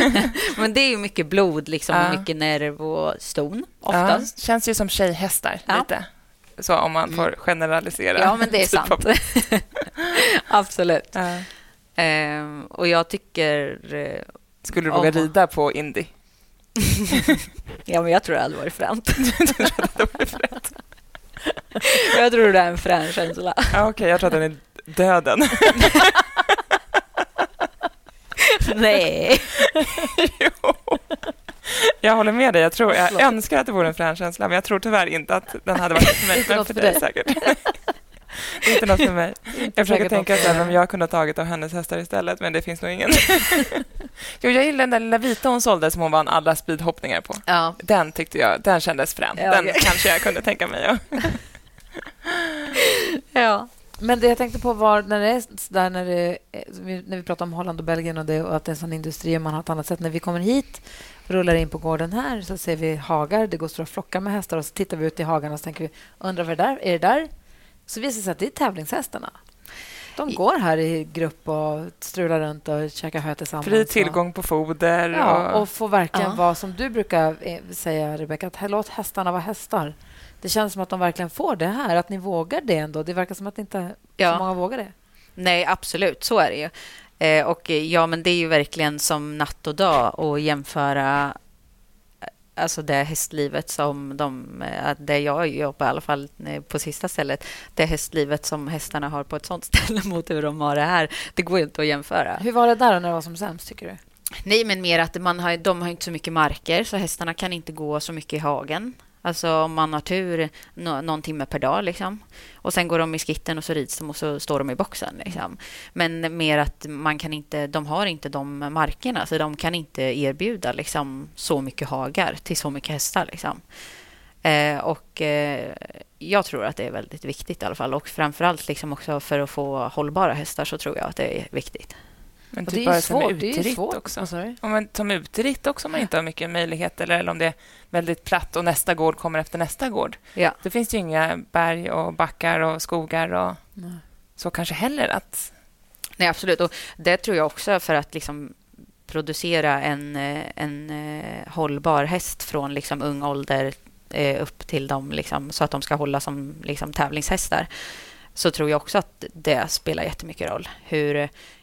men det är ju mycket blod liksom, Ja. och mycket nerv och ston Ja, oftast. känns ju som tjejhästar Ja. lite. Så om man får generalisera. Ja, men det är sant. Absolut. Ja. Ehm, och jag tycker... eh, Skulle du Om- våga rida på Indy? ja, men jag tror det hade varit fränt. jag tror det är en frän känsla. Okej, jag tror att den är döden. Nej. jo. Jag håller med dig. Jag, tror, jag Förlåt. önskar att det vore en frän känsla, men jag tror tyvärr inte att den hade varit för mig. Men för dig. säkert. Det är inte något för mig. Jag försöker tänka sen om dig. jag kunde ha tagit av hennes hästar istället, men det finns nog ingen. jo, jag gillar den där lilla vita hon sålde som hon vann alla speedhoppningar på. Ja. Den tyckte jag, den kändes frän. Ja, Den kanske jag kunde tänka mig. Ja. ja. Men det jag tänkte på var när det är där när, det, när vi pratar om Holland och Belgien och, det, och att det är en sån industri och man har ett annat sätt. När vi kommer hit, rullar in på gården här, så ser vi hagar. Det går stora flockar med hästar och så tittar vi ut i hagarna och så tänker vi, undrar vad det där är? det där Så visar det sig att det är tävlingshästarna. De går här i grupp och strular runt och käkar hö tillsammans. Fri tillgång på foder. Ja, och... och får verkligen Ja. vara som du brukar eh, säga, Rebecka, att låt hästarna vara hästar. Det känns som att de verkligen får det här, att ni vågar det ändå. Det verkar som att inte Ja. så många vågar det. Nej, absolut. Så är det ju. Eh, och eh, ja, men det är ju verkligen som natt och dag att jämföra alltså det hästlivet som de, eh, där jag jobbar i alla fall eh, på sista stället, det hästlivet som hästarna har på ett sånt ställe mot hur de har det här. Det går ju inte att jämföra. Hur var det där när det var som sämst, tycker du? Nej, men mer att man har, de har inte så mycket marker så hästarna kan inte gå så mycket i hagen. Alltså om man har tur no någon timme per dag liksom. Och sen går de i skitten och så rids de och så står de i boxen liksom. Men mer att man kan inte, de har inte de markerna så de kan inte erbjuda liksom så mycket hagar till så mycket hästar liksom. Eh, och eh, jag tror att det är väldigt viktigt i alla fall och framförallt liksom också för att få hållbara hästar så tror jag att det är viktigt. Men typ det är svårt. Det är svårt. också. Du? Om man som uteritt också om man inte har mycket möjligheter eller, eller om det är väldigt platt och nästa gård kommer efter nästa gård. Ja. Det finns ju inga berg och backar och skogar och Nej. så kanske heller. att Nej, absolut. Och det tror jag också för att liksom producera en, eh, en eh, hållbar häst från liksom ung ålder eh, upp till dem, liksom, så att de ska hålla som liksom, tävlingshästar så tror jag också att det spelar jättemycket roll. Hur,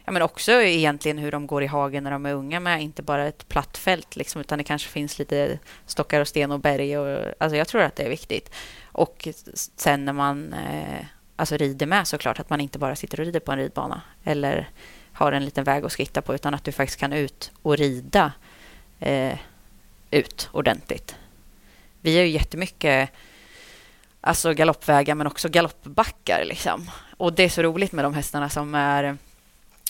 ja, men också egentligen hur de går i hagen när de är unga med, inte bara ett platt fält, liksom, utan det kanske finns lite stockar och sten och berg. Och, alltså jag tror att det är viktigt. Och sen när man eh, alltså rider med såklart, att man inte bara sitter och rider på en ridbana eller har en liten väg att skritta på, utan att du faktiskt kan ut och rida eh, ut ordentligt. Vi är ju jättemycket alltså galoppvägar, men också galoppbackar. Liksom. Och det är så roligt med de hästarna som är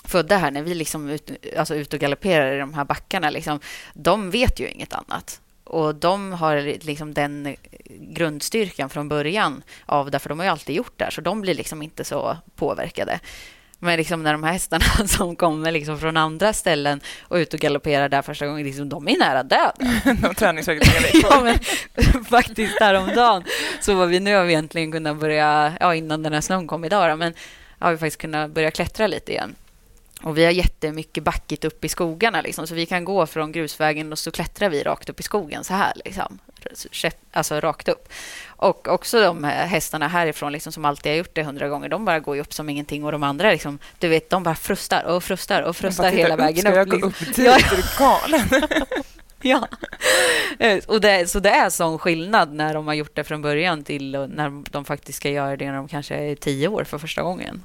födda här, när vi liksom ut, alltså ut och galopperar i de här backarna. Liksom, de vet ju inget annat. Och de har liksom den grundstyrkan från början av därför de har ju alltid gjort det, här, så de blir liksom inte så påverkade. Men liksom när de här hästarna som kommer liksom från andra ställen och ut och galopperar där första gången, liksom, de är nära döden. de ja, men faktiskt häromdagen så var vi, nu har vi egentligen kunnat börja, ja innan den här snön kom idag då, men har vi faktiskt kunnat börja klättra lite igen. Och vi har jättemycket backigt upp i skogarna liksom, så vi kan gå från grusvägen och så klättrar vi rakt upp i skogen så här liksom. Alltså rakt upp. Och också de hästarna härifrån liksom, som alltid har gjort det hundra gånger, de bara går upp som ingenting och de andra liksom, du vet, de bara frustar och frustar och frustar hela vägen Ska jag upp. gå liksom. upp dit? Ja, Är du galen? Ja. Eh, Och det, så det är sån skillnad när de har gjort det från början till när de faktiskt ska göra det när de kanske är tio år för första gången.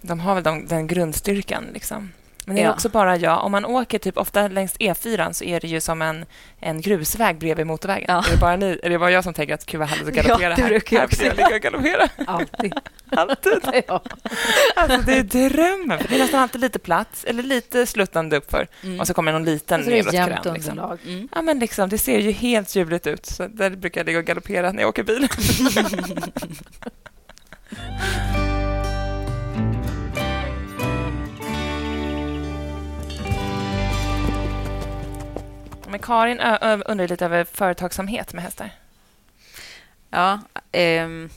De har väl de, den grundstyrkan. Liksom. Men det är Ja. också bara jag. Om man åker typ ofta längs E4 så är det ju som en, en grusväg bredvid motorvägen. Ja. Är, det bara ni, är det bara jag som tänker att gud vad härligt att Ja, galoppera det här? brukar jag här jag ligga och galoppera. Alltid. Alltid. ja. Alltså, det är drömmen. Det är nästan alltid lite platt eller lite sluttande uppför. Mm. Och så kommer någon liten Så det är nedåt krön. Liksom. Mm. Ja, men liksom, det ser ju helt ljuvligt ut. Så där brukar jag ligga och galoppera när jag åker bil. Men Karin undrar lite över företagsamhet med hästar. Ja, ehm,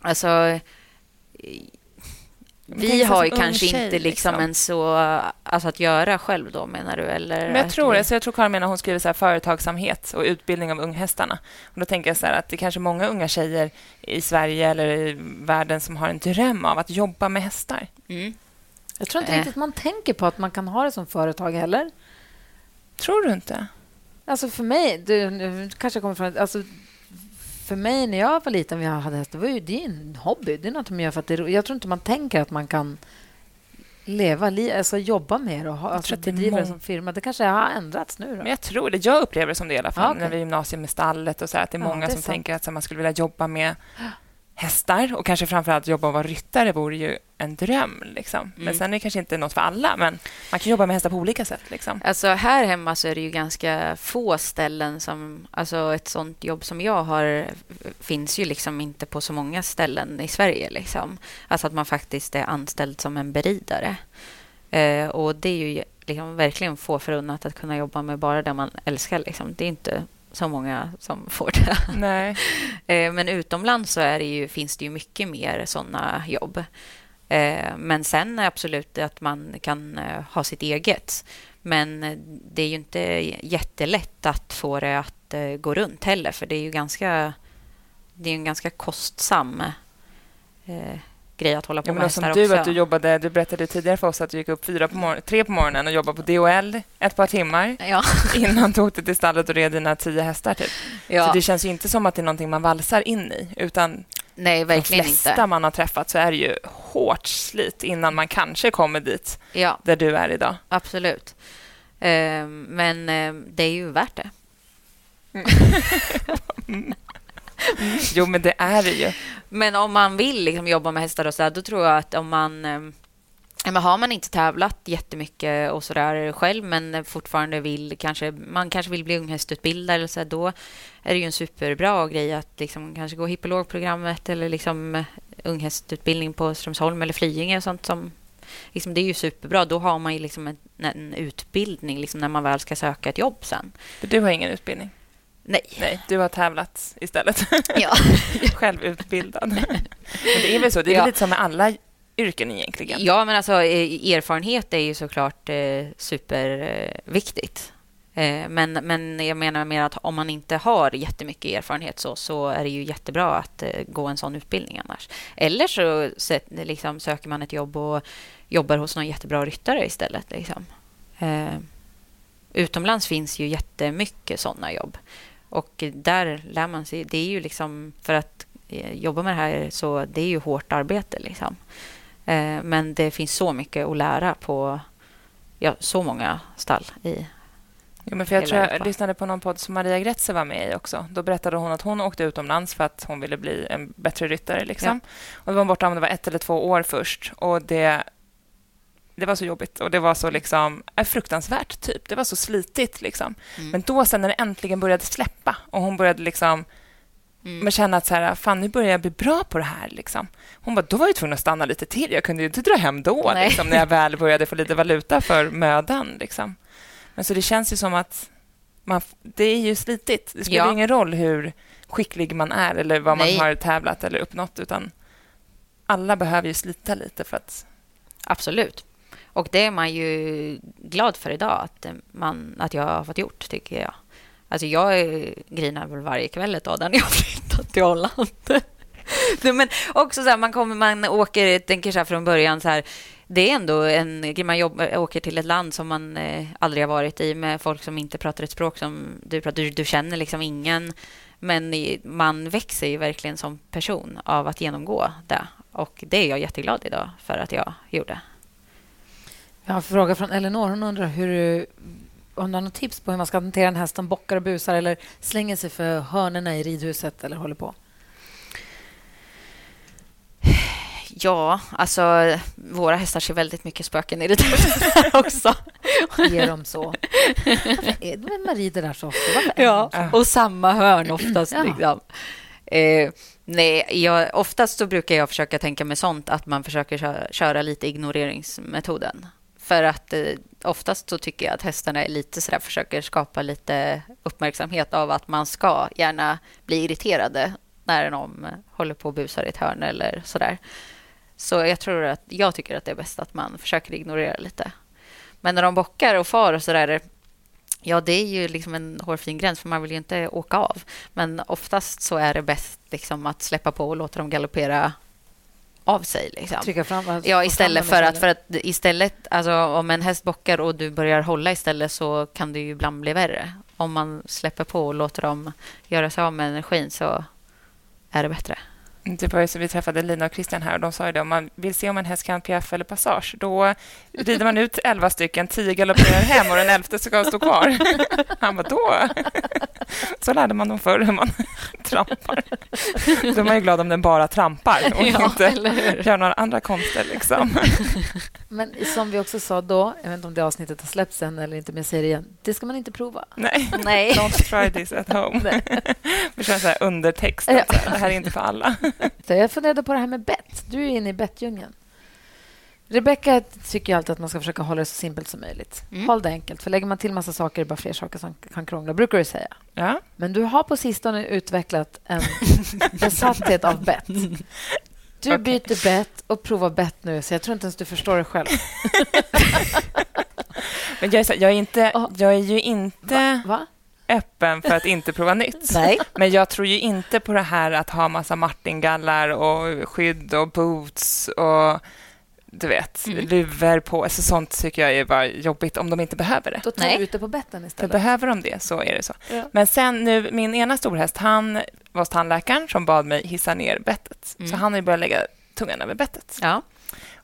alltså... eh, Vi har ju kanske tjej, inte liksom liksom. en så... Alltså att göra själv då, menar du? Eller Men jag tror, vi- alltså jag tror Karin menar hon skriver så här, företagsamhet och utbildning av unghästarna. Och då tänker jag så här att det är kanske många unga tjejer i Sverige eller i världen som har en dröm av att jobba med hästar. Mm. Jag tror inte Eh. riktigt man tänker på att man kan ha det som företag heller. Tror du inte? Alltså för mig, det, nu kanske jag kommer från... Alltså, för mig när jag var liten jag hade häst, det var ju det är en hobby. Det är något man gör för att det är Jag tror inte man tänker att man kan leva, li, alltså jobba med det och ha, alltså bedriva det som firma. Det kanske har ändrats nu. Då. Men jag tror det. Jag upplever det som det i alla fall. Ja, okej. När vi är i gymnasiet med stallet och så här, att det är Ja, många det är som sant. tänker att så man skulle vilja jobba med hästar och kanske framförallt jobba och vara ryttare vore ju en dröm. Liksom. Men Mm. sen är det kanske inte något för alla, men man kan jobba med hästar på olika sätt. Liksom. Alltså här hemma så är det ju ganska få ställen som... Alltså ett sånt jobb som jag har finns ju liksom inte på så många ställen i Sverige. Liksom. Alltså att man faktiskt är anställd som en beridare. Eh, och det är ju liksom verkligen få förunnat att kunna jobba med bara det man älskar. Liksom. Det är inte så många som får det. Nej. Eh, Men utomlands så är det ju, finns det ju mycket mer såna jobb. Eh, Men sen är absolut att man kan eh, ha sitt eget. Men det är ju inte jättelätt att få det att gå runt heller, för det är ju ganska... Det är en ganska kostsam grej att hålla på Ja, med hästar du, också. att du jobbade, du berättade tidigare för oss att du gick upp fyra på morgon, tre på morgonen och jobbade på DHL ett par timmar Ja, innan du åkte till stallet och red dina tio hästar. Typ. Så ja. det känns ju inte som att det är någonting man valsar in i, utan nej, de verkligen flesta inte. man har träffat så är det ju hårt slit innan man kanske kommer dit Ja, där du är idag. absolut. Eh, Men eh, det är ju värt det. Jo, men det är det ju. Men om man vill liksom jobba med hästar och så här, då tror jag att om man... eh, ja, men har man inte tävlat jättemycket och så där själv men fortfarande vill kanske... Man kanske vill bli unghästutbildare eller så här, då är det ju en superbra grej att liksom kanske gå hippologprogrammet eller liksom unghästutbildning på Strömsholm eller Flyinge och sånt som... Liksom, det är ju superbra. Då har man ju liksom en, en utbildning liksom, när man väl ska söka ett jobb sen. Du har ingen utbildning. Nej. Nej, du har tävlat istället. Ja. Självutbildad. Men det är väl så. Det är Ja. lite som med alla yrken egentligen. Ja, men alltså eh, erfarenhet är ju såklart eh, superviktigt. Eh, men, men jag menar mer att om man inte har jättemycket erfarenhet så, så är det ju jättebra att eh, gå en sån utbildning annars. Eller så sätt, liksom, söker man ett jobb och jobbar hos någon jättebra ryttare istället. Liksom. Eh, utomlands finns ju jättemycket såna jobb. Och där lär man sig... Det är ju liksom... För att eh, jobba med det här så det är ju hårt arbete. Liksom. Eh, Men det finns så mycket att lära på ja, så många stall. I. Jo, men för jag tror jag lyssnade på någon podd som Maria Gretze var med i också. Då berättade hon att hon åkte utomlands för att hon ville bli en bättre ryttare. Liksom. Och då var hon borta om det var ett eller två år först. Och det, det var så jobbigt och det var så liksom, eh, fruktansvärt. typ. Det var så slitigt. Liksom. Mm. Men då sen när det äntligen började släppa och hon började liksom Mm. men känna att så här, fan, nu börjar jag bli bra på det här. Liksom. Hon bara, då var jag tvungen att stanna lite till. Jag kunde ju inte dra hem då, liksom, när jag väl började få lite valuta för mödan. Liksom. Men så det känns ju som att man, det är ju slitigt. Det spelar Ja. ingen roll hur skicklig man är eller vad man Nej. har tävlat eller uppnått, utan alla behöver ju slita lite för att... Absolut. Och det är man ju glad för idag, att, man, att jag har fått gjort, tycker jag. Alltså jag grinar väl varje kväll ett tag när jag flyttat till Holland. Nej, Men också så här, man, kommer, man åker, tänker så här från början så här, det är ändå en grej, man jobbar, åker till ett land som man eh, aldrig har varit i med folk som inte pratar ett språk som du pratar. Du, du känner liksom ingen, men i- man växer ju verkligen som person av att genomgå det. Och det är jag jätteglad idag för att jag gjorde. Jag har en fråga från Elinor. Hon undrar hur om du har något tips på hur man ska hantera en häst som bockar och busar eller slänger sig för hörnorna i ridhuset eller håller på. Ja, alltså våra hästar ser väldigt mycket spöken i det där också. Ger dem så. Är det man rider där så ofta? Är Ja, de och samma hörn oftast. Ja. Liksom. Eh, nej, jag, oftast så brukar jag försöka tänka med sånt att man försöker köra, köra lite ignoreringsmetoden. För att eh, oftast så tycker jag att hästarna är lite sådär, försöker skapa lite uppmärksamhet av att man ska gärna bli irriterade när de håller på och busar i ett hörn eller sådär. Så jag tror att jag tycker att det är bäst att man försöker ignorera lite. Men när de bockar och far och så där... Ja, det är ju liksom en hårfin gräns, för man vill ju inte åka av. Men oftast så är det bäst liksom att släppa på och låta dem galoppera av sig. Liksom. Trycka fram, alltså, Ja, istället för att, för att istället, alltså, om en häst bockar och du börjar hålla istället så kan det ju ibland bli värre. Om man släpper på och låter dem göra sig av med energin så är det bättre. Det var ju så vi träffade Lina och Christian här och de sa ju det, om man vill se om en häst kan piaffe eller passage, då rider man ut elva stycken, tio galopperar hem och den elfte ska stå kvar. Han bara, då? Så lärde man dem förr hur man trampar. Då är man ju glad om den bara trampar och Ja, inte gör några andra konster. Liksom. Men som vi också sa då, jag vet inte om det avsnittet har släppts än eller inte, men jag säger det igen. Det ska man inte prova. Nej, Nej. don't try this at home. Det känns så här undertext, Ja. det här är inte för alla. Så jag funderade på det här med bett. Du är inne i bettdjungeln. Rebecka tycker alltid att man ska försöka hålla det så simpelt som möjligt. Mm. Håll det enkelt, för lägger man till massa saker är det bara fler saker som kan krångla, brukar du säga. Ja. Men du har på sistone utvecklat en besatthet av bett. Du byter bett och provar bett nu, så jag tror inte ens du förstår det själv. Men jag är, så, jag, är inte, Ja. jag är ju inte Va? Öppen för att inte prova nytt. Nej. Men jag tror ju inte på det här att ha massa martingallar och skydd och boots och du vet, Mm. luvor på. Alltså sånt tycker jag är bara jobbigt om de inte behöver det. Då tar Nej. du ut det på betten För istället. behöver de det så är det så. Ja. Men sen nu, min ena storhäst, han var hos tandläkaren som bad mig hissa ner bettet. Mm. Så han har ju börjat lägga tungan över bettet. Ja.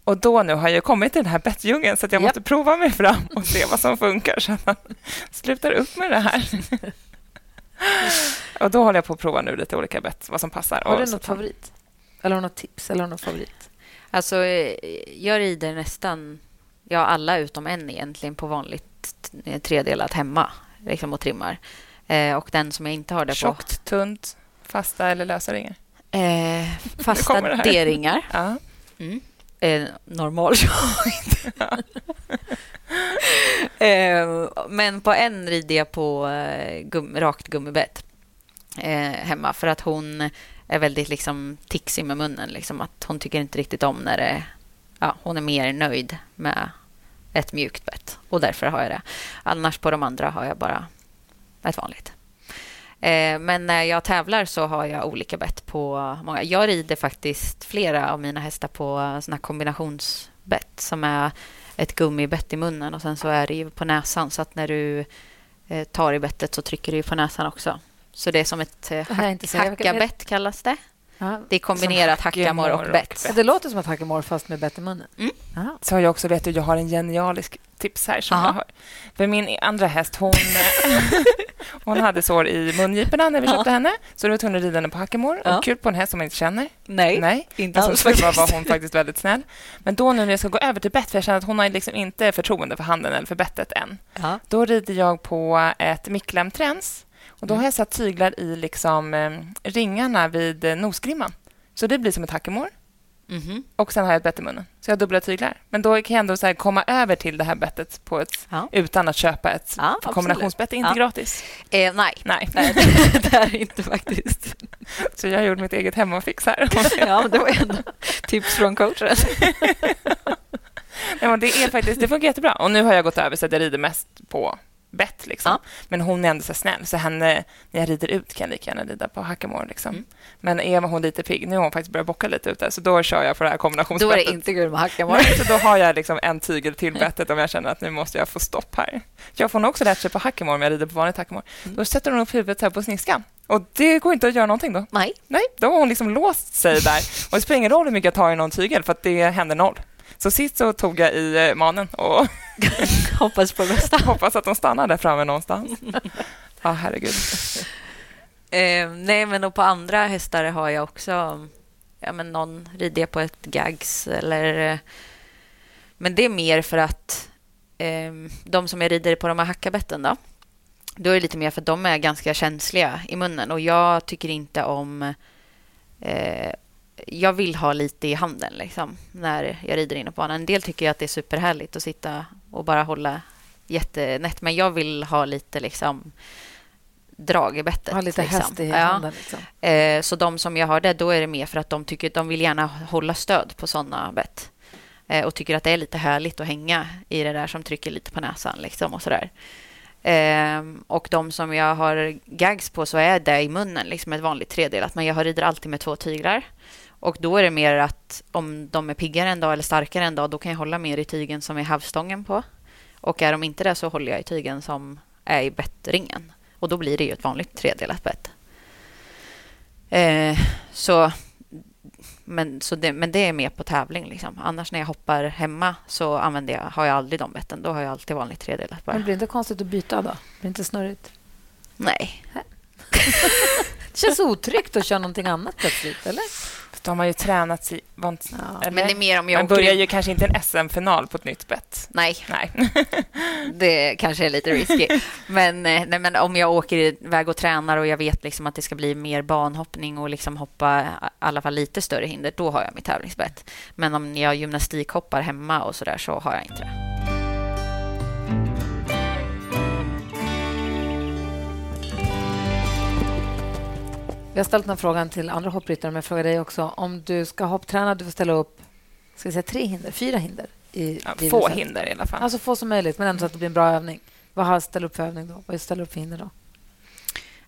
Och då nu har jag kommit till den här bettdjungeln så jag Japp. måste prova mig fram och se vad som funkar så att man slutar upp med det här. och då håller jag på att prova nu lite olika bett, vad som passar. Har du något favorit? Eller har du något tips? Eller har något favorit? Alltså, eh, jag rider nästan ja, alla utom en egentligen på vanligt t- tredelat hemma liksom, och trimmar. Eh, och den som jag inte har det på... Tjockt, tunt, fasta eller lösa ringar? Eh, fasta. D-ringar. Ja. Mm. Eh, normal eh, Men på en rider jag på eh, gum, rakt gummibett eh, hemma för att hon är väldigt liksom tixig med munnen. Liksom, att hon tycker inte riktigt om när det... Ja, hon är mer nöjd med ett mjukt bett och därför har jag det. Annars på de andra har jag bara ett vanligt. Eh, men när jag tävlar så har jag olika bett på många. Jag rider faktiskt flera av mina hästar på såna kombinationsbett som är ett gummibett i munnen och sen så är det ju på näsan så att när du eh, tar i bettet så trycker du på näsan också. Så det är som ett eh, jag- hackabett kallas det. Ja. Det är kombinerat Som hackamor och hackemor och bett. Det låter som att hackemor fast med bett i munnen. Mm. Aha. Så har jag också vet du, jag har en genialisk tips här som Aha. jag har. För min andra häst, hon, hon hade sår i mungiporna när vi Ja. köpte henne. Så då var tvungen att rida henne på hackemor. Ja. Och kul på en häst som man inte känner. Nej, Nej. inte Alltså, alls tur var, faktiskt. var hon faktiskt väldigt snäll. Men då nu när jag ska gå över till bett, för jag känner att hon har liksom inte förtroende för handen eller för bettet än. Ja. Då rider jag på ett Micklem-träns. Och då Mm. har jag satt tyglar i liksom, eh, ringarna vid eh, nosgrimman. Så det blir som ett hackemor. Mhm. Och sen har jag ett bett i munnen. Så jag har dubbla tyglar. Men då kan jag ändå så komma över till det här bettet på ett, Ja. utan att köpa ett Ja, för kombinationsbett. är inte Ja. gratis. Eh, nej, Nej. Nej, det är inte faktiskt. Så jag har gjort mitt eget hemmafix här. Ja, det var ändå tips från coachen. Nej, det, är faktiskt, det funkar jättebra. Och nu har jag gått över så att jag rider mest på bett. Liksom. Ja. Men hon är ändå så snäll, så henne, när jag rider ut kan jag lika gärna rida på hackemor. Liksom. Mm. Men är hon lite pigg, nu har hon faktiskt börjat bocka lite ute, så då kör jag på det här Då kombinationsbettet. är det inte guld med hackemor. Nej, så då har jag liksom en tygel till bettet om jag känner att nu måste jag få stopp här. Jag får hon också lärt sig på hackemor om jag rider på vanligt hackemor. Mm. Då sätter hon upp huvudet här på sniskan. Och det går inte att göra någonting då. Nej. Nej, då har hon liksom låst sig där. Och det spelar ingen roll hur mycket jag tar i någon tygel för att det händer noll. Så sist så tog jag i eh, manen och Hoppas på bästa. hoppas att de stannar där framme någonstans. Ja, herregud. Eh, nej, men och på andra hästar har jag också... Ja, men någon rider jag på ett gags eller... eh, Men det är mer för att eh, de som jag rider på de här hackabetten då, då är det lite mer för att de är ganska känsliga i munnen och jag tycker inte om... Eh, jag vill ha lite i handen liksom, när jag rider inne på banan. En del tycker jag att det är superhärligt att sitta och bara hålla jättenätt, men jag vill ha lite liksom drag i bettet. Ha lite liksom. häst i Ja. handen. Liksom. Eh, så de som jag har det, då är det mer för att de tycker att de vill gärna hålla stöd på sådana bett. Eh, och tycker att det är lite härligt att hänga i det där som trycker lite på näsan liksom och sådär. Eh, och de som jag har gags på så är det i munnen, liksom ett vanligt tredelat. Men jag rider alltid med två tyglar. Och då är det mer att om de är piggare en dag eller starkare en dag, då kan jag hålla mer i tygen som är havstången på. Och är de inte det så håller jag i tygen som är i bettringen. Och då blir det ju ett vanligt tredelat bett. Eh, så, men, så det, men det är mer på tävling. Liksom. Annars när jag hoppar hemma så använder jag, har jag aldrig de betten. Då har jag alltid vanligt tredelat bara. Men blir det inte konstigt att byta då? Blir det inte snurrigt? Nej. Det känns otryggt att köra någonting annat plötsligt, eller? De har ju tränat sig... Ja? Men det är mer om jag Man börjar ju kanske inte en SM-final på ett nytt bett. Nej, Nej. det kanske är lite risky. men, eh, nej, men om jag åker iväg och tränar och jag vet liksom att det ska bli mer banhoppning och liksom hoppa alla fall lite större hinder, då har jag mitt tävlingsbett. Men om jag gymnastikhoppar hemma och så där så har jag inte det. Vi har ställt den här frågan till andra hoppryttare, men jag frågar dig också. Om du ska hoppträna, du får ställa upp ska säga, tre hinder, fyra hinder. I Ja, få hinder i alla fall. Alltså få som möjligt, men ändå så att det blir en bra övning. Vad har ställa upp för övning då? Vad ställer upp för hinder då?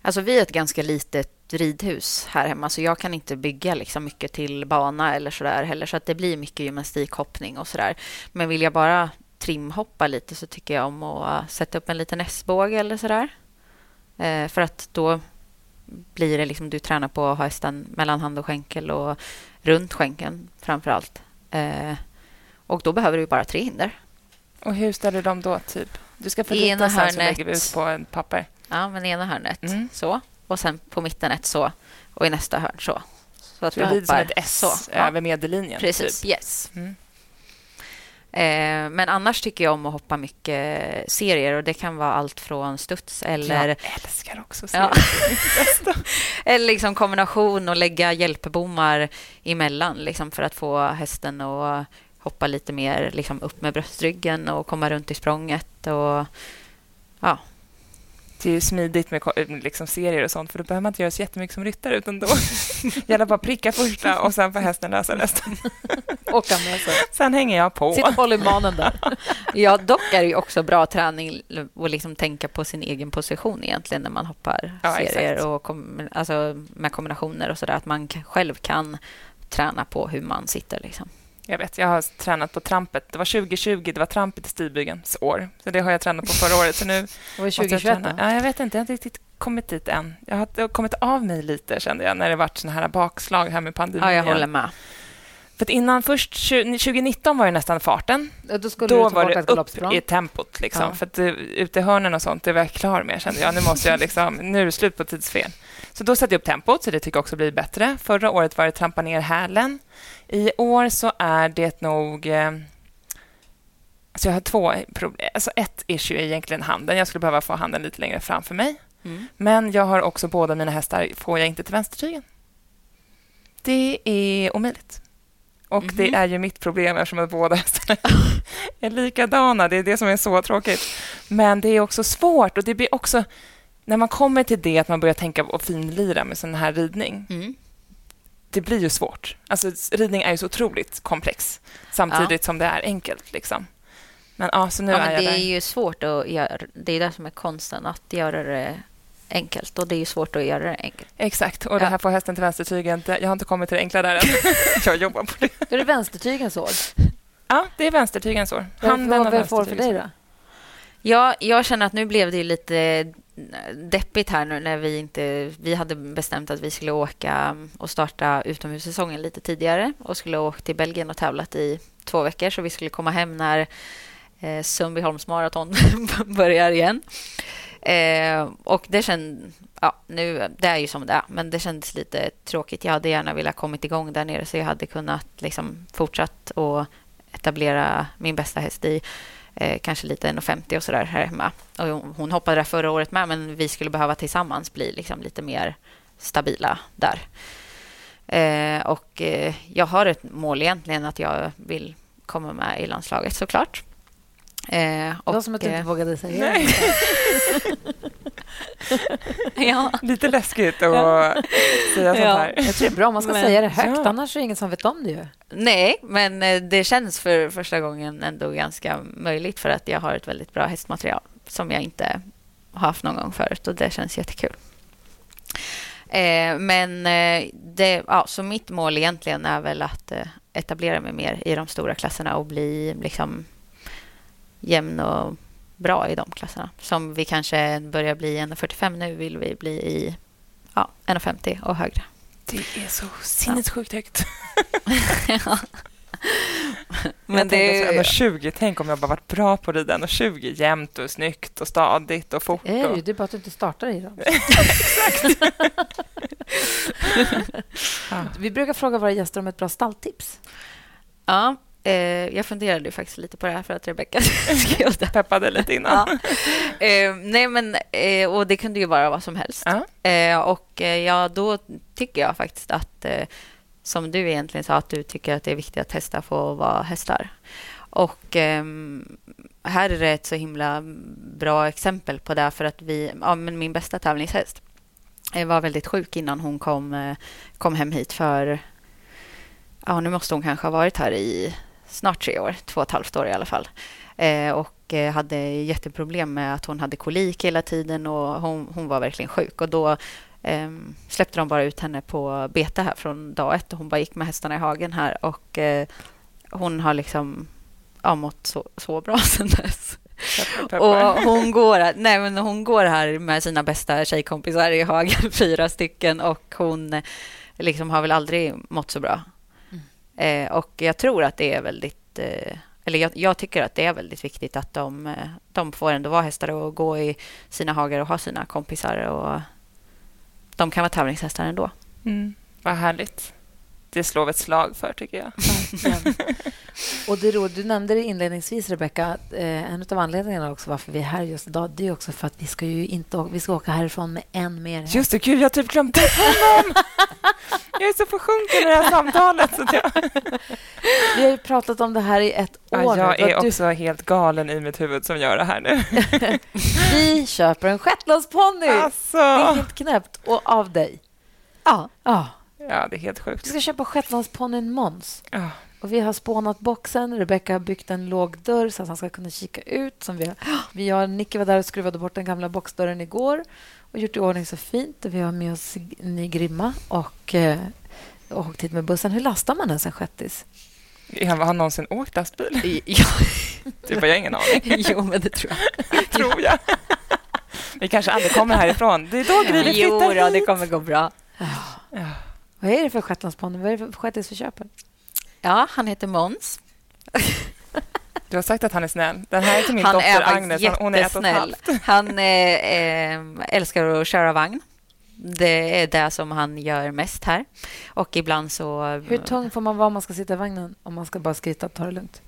Alltså vi är ett ganska litet ridhus här hemma så jag kan inte bygga liksom mycket till bana eller så där heller så att det blir mycket gymnastikhoppning och så där. Men vill jag bara trimhoppa lite så tycker jag om att sätta upp en liten S-båge eller så där. Eh, för att då blir det liksom du tränar på att ha hästen mellan hand och skänkel och runt skänkeln framför allt. Eh, och då behöver du bara tre hinder. Och hur ställer du dem då? typ? Du ska få ena sen så hörnet. lägger vi ut på en papper. Ja, men ena hörnet Mm. så och sen på mitten ett så och i nästa hörn så. Så att Så det blir som hoppar ett S så. Över medellinjen. Precis, Typ. yes. Mm. Eh, men annars tycker jag om att hoppa mycket serier och det kan vara allt från studs eller, Jag älskar också Ja. serier. eller liksom kombination och lägga hjälpbommar emellan liksom för att få hästen att hoppa lite mer liksom upp med bröstryggen och komma runt i språnget. Och, ja, Det är ju smidigt med ko- liksom serier och sånt för då behöver man inte göra så jättemycket som ryttare utan då gäller bara pricka första och sen får hästen lösa resten. Åka med sig. Sen hänger jag på. Sitt håll i manen där. ja, dock är det ju också bra träning att liksom tänka på sin egen position egentligen när man hoppar Ja, serier exakt. och kom, alltså med kombinationer och sådär. Att man själv kan träna på hur man sitter. Liksom. Jag vet, jag har tränat på trampet. Det var 2020, det var trampet i stigbyggens år. Så det har jag tränat på förra året. Så nu Det var måste jag 2021 träna. då. Ja, jag vet inte, jag har inte riktigt kommit dit än. Jag har jag kommit av mig lite kände jag när det varit såna här bakslag här med pandemin. Ja, jag håller med. För innan först, 20 2019 var ju nästan farten. Då skulle Då du var det upp i tempot. Liksom. Ja. För att det, ute i hörnen och sånt, det var jag klar med kände jag. Nu måste jag liksom, nu är det slut på tidsfel. Så då satte jag upp tempot, så det tycker jag också blir bättre. Förra året var det trampa ner hälen. I år så är det nog... Alltså jag har två problem. Alltså ett issue är egentligen handen. Jag skulle behöva få handen lite längre framför mig. Mm. Men jag har också båda mina hästar får jag inte till vänstertygen. Det är omöjligt. Och Mhm. det är ju mitt problem eftersom att båda hästarna är likadana. Det är det som är så tråkigt. Men det är också svårt och det blir också när man kommer till det att man börjar tänka att finlira med sån här ridning. Mm. Det blir ju svårt. Alltså ridning är ju så otroligt komplex samtidigt som det är enkelt liksom. Men ja, så nu Ja, är jag det där. är ju svårt att göra. Det är det som är konsten, att göra det enkelt. Och det är ju svårt att göra det enkelt. Exakt, och det Ja. här får hästen till vänstertygen. Jag har inte kommit till det enkla där än. jag jobbar på det. Då är det vänstertygens år. Ja, det är vänstertygens år. Handen vad vad får för dig då? Ja, jag känner att nu blev det lite eh, deppigt här nu när vi inte... Vi hade bestämt att vi skulle åka och starta utomhussäsongen lite tidigare och skulle åka till Belgien och tävlat i två veckor så vi skulle komma hem när eh, Sundbyholms maraton börjar igen. Eh, och det kändes... Ja, nu, det är ju som det är, men det kändes lite tråkigt. Jag hade gärna velat kommit igång där nere så jag hade kunnat liksom fortsatt och etablera min bästa häst i eh, kanske lite 1,50 och sådär här hemma. Och hon, hoppade där förra året med, men vi skulle behöva tillsammans bli liksom lite mer stabila där. Eh, och eh, jag har ett mål egentligen att jag vill komma med i landslaget såklart. Eh, Det var och, som att du inte eh, vågade säga Nej. ja. Lite läskigt att säga sånt Ja. här. Jag tror det är bra om man ska Men- säga det högt, Ja. annars är det ingen som vet om det ju. Nej, men eh, det känns för första gången ändå ganska möjligt för att jag har ett väldigt bra hästmaterial som jag inte har haft någon gång förut och det känns jättekul. Eh, men eh, det, ja, så mitt mål egentligen är väl att etablera mig mer i de stora klasserna och bli liksom jämn och bra i de klasserna. Som vi kanske börjar bli 1,45 nu vill vi bli i ja, 1,50 och högre. Det är så sinnessjukt högt. Men jag det så 1,20. Tänk om jag bara varit bra på att rida 1,20 jämnt och snyggt och stadigt och fort. Det är och... ju, det är bara att du inte startar i dem. Ja. Vi brukar fråga våra gäster om ett bra stalltips. Ja, eh, jag funderade ju faktiskt lite på det här för att Rebecka skrev det. Peppade lite innan. Ja. Eh, nej, men eh, och det kunde ju vara vad som helst. Eh, och eh, ja, då tycker jag faktiskt att eh, som du egentligen sa, att du tycker att det är viktigt att hästar får vara hästar. Och eh, här är det ett så himla bra exempel på det, för att vi, ja, men min bästa tävlingshäst var väldigt sjuk innan hon kom, kom hem hit för... Ja, nu måste hon kanske ha varit här i snart tre år, två och ett halvt år i alla fall. Eh, och eh, hade jätteproblem med att hon hade kolik hela tiden och hon, hon var verkligen sjuk. Och då eh, släppte de bara ut henne på bete här från dag ett och hon bara gick med hästarna i hagen här och eh, hon har liksom ja, mått så, så bra sen dess. Och hon går, nej men hon går här med sina bästa tjejkompisar i hagen, fyra stycken, och hon eh, liksom har väl aldrig mått så bra. Eh, och jag tror att det är väldigt... Eh, eller jag, jag, tycker att det är väldigt viktigt att de, eh, de får ändå vara hästar och gå i sina hagar och ha sina kompisar. Och de kan vara tävlingshästar ändå. Mm. Vad härligt det slår vi ett slag för, tycker jag. Och det ro, du nämnde det inledningsvis, Rebecka. Eh, en av anledningarna också varför vi är här just idag det är också för att vi ska ju inte vi ska åka härifrån med en mer häst. Just det, gud, jag har typ glömt bort honom! jag är så försjunken i det här samtalet. Så jag... vi har ju pratat om det här i ett år. Ja, jag är också du... helt galen i mitt huvud som gör det här nu. vi köper en shetlandsponny! Alltså. Det är helt knäppt. Och av dig. Ja. ja. Ja, det är helt sjukt. Vi ska köpa shetlandsponnyn Måns. Oh. Och vi har spånat boxen. Rebecka har byggt en låg dörr så att han ska kunna kika ut. Som vi, har. vi har, Nicky var där och skruvade bort den gamla boxdörren igår och gjort i ordning så fint. Vi har med oss en ny grimma och, eh, och åkt hit med bussen. Hur lastar man ens en shettis? Har han någonsin åkt lastbil? Ja. Typ, jag har ingen aning. jo, men det tror jag. tror jag. Vi kanske aldrig kommer härifrån. Det är då Gry flyttar Jo, då, det kommer gå bra. Ja. Vad är det för shetlandsponny? Vad är det för shettis vi köper? Ja, han heter Måns. Du har sagt att han är snäll. Den här är till min han dotter är Agnes. Hon är ett och ett halvt. Han eh, älskar att köra vagn. Det är det som han gör mest här. Och ibland så... Hur tung får man vara om man ska sitta i vagnen? Om man ska bara skritta och ta det lugnt?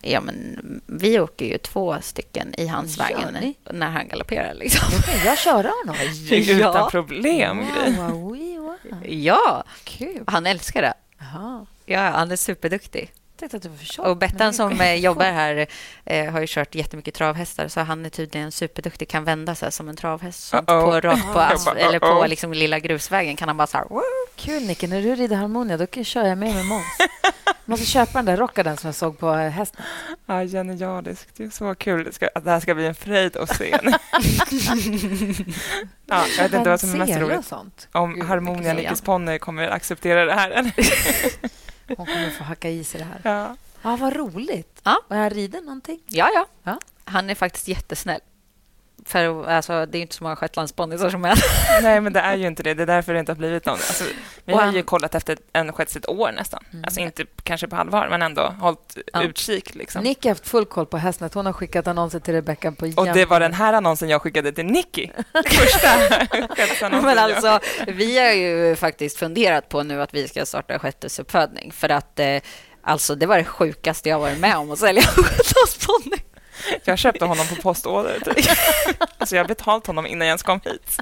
Ja, men vi åker ju två stycken i hans Gör vagn ni? när han galopperar. Liksom. Jag köra honom? Utan ja. problem, wow, wow, wow. Ja, Kul. han älskar det. Aha. Ja, han är superduktig. Och Bettan som eh, jobbar här eh, har ju kört jättemycket travhästar så han är tydligen superduktig, kan vända sig som en travhäst. Uh -oh. På, rakt på, as eller på liksom lilla grusvägen kan han bara så här... Kul, Nicke. När du rider Harmonia då kör jag med med Måns. Jag måste köpa den där rockaden som jag såg på eh, hästen. Ja, genialiskt. Det är så kul det, ska, att det här ska bli en fröjd att se. ja, jag vet inte vad som är mest roligt. Om Harmonia Nickes ponny kommer acceptera det här. Hon kommer få hacka i sig det här. Ja. Ja, vad roligt. Ja. Och han rider någonting? Ja, ja, ja. Han är faktiskt jättesnäll. För alltså, det är inte så många shetlandsponnyer som är Nej, men det är ju inte det. Det är därför det inte har blivit någon. Alltså, vi har ju kollat efter en shetts ett år nästan. Mm. Alltså inte kanske på halvår, men ändå hållit ja. utkik. Liksom. Nicky har haft full koll på Hästnet. Hon har skickat annonser till Rebecca på Och det var den här annonsen jag skickade till Nicky. Första Men alltså, vi har ju faktiskt funderat på nu att vi ska starta shettesuppfödning för att eh, alltså, det var det sjukaste jag varit med om att sälja shetlandsponny. Jag köpte honom på postorder. Typ. Alltså jag har betalt honom innan jag ens kom hit.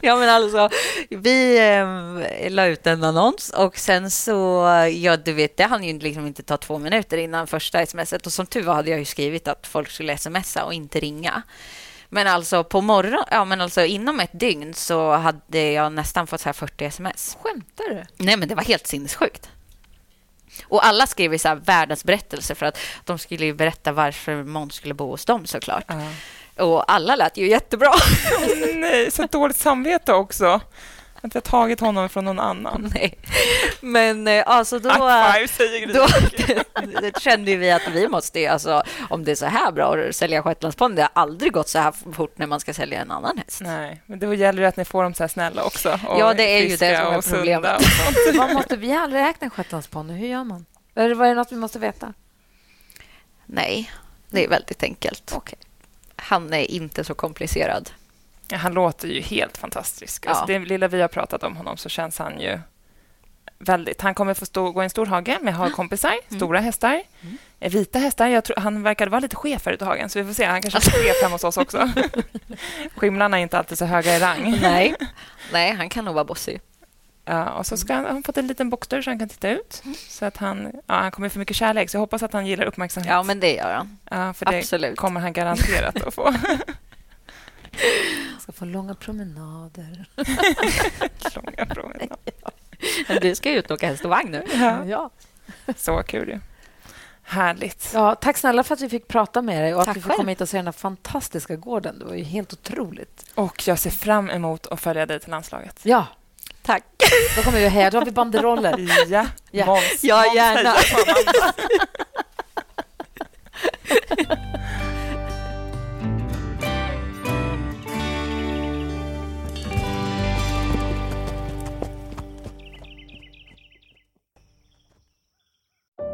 Ja, men alltså, vi eh, la ut en annons och sen så, ja du vet, det hann ju liksom inte ta två minuter innan första smset och som tur var hade jag ju skrivit att folk skulle smsa och inte ringa. Men alltså på morgon, ja men alltså inom ett dygn så hade jag nästan fått så här 40 sms. Skämtar du? Nej, men det var helt sinnessjukt. Och alla skrev ju så här världens berättelse för att de skulle berätta varför Måns skulle bo hos dem såklart. Uh. Och alla lät ju jättebra. Nej, så dåligt samvete också. Har tagit honom från någon annan. Nej. Men eh, alltså då, five, säger då det, det kände vi att vi måste, alltså, om det är så här bra att sälja shetlandsponny, det har aldrig gått så här fort när man ska sälja en annan häst. Nej, men då gäller det att ni får dem så här snälla också. Ja, det är ju det som är problemet. Vad måste, vi har aldrig ägt en shetlandsponny. Hur gör man? Är det, var det något vi måste veta? Nej, det är väldigt enkelt. Okay. Han är inte så komplicerad. Han låter ju helt fantastisk. Ja. Alltså, det lilla vi har pratat om honom så känns han ju väldigt... Han kommer få stå, gå i en stor hage med hagkompisar, mm. stora hästar. Mm. Eh, vita hästar. Jag tror, han verkade vara lite chef förut i hagen, så vi får se. Han kanske är chef hemma hos oss också. Skimlarna är inte alltid så höga i rang. Nej, Nej han kan nog vara bossig. Ja, och så ska han, han har fått en liten boxdörr så han kan titta ut. Så att han, ja, han kommer få mycket kärlek, så jag hoppas att han gillar uppmärksamhet. Ja, men det gör han. Ja, för det Absolut. kommer han garanterat att få. Ska få långa promenader. Långa promenader. Men du ska ju ut och åka häst och vagn nu. Ja, Ja. så kul ju. Härligt. Ja, tack snälla för att vi fick prata med dig och att Tack vi fick själv. komma hit och se den här fantastiska gården. Det var ju helt otroligt. Och jag ser fram emot att följa dig till landslaget. Ja, Tack. då kommer vi heja. Då har vi banderoller. Ja, Ja. Måns. Ja, Måns gärna.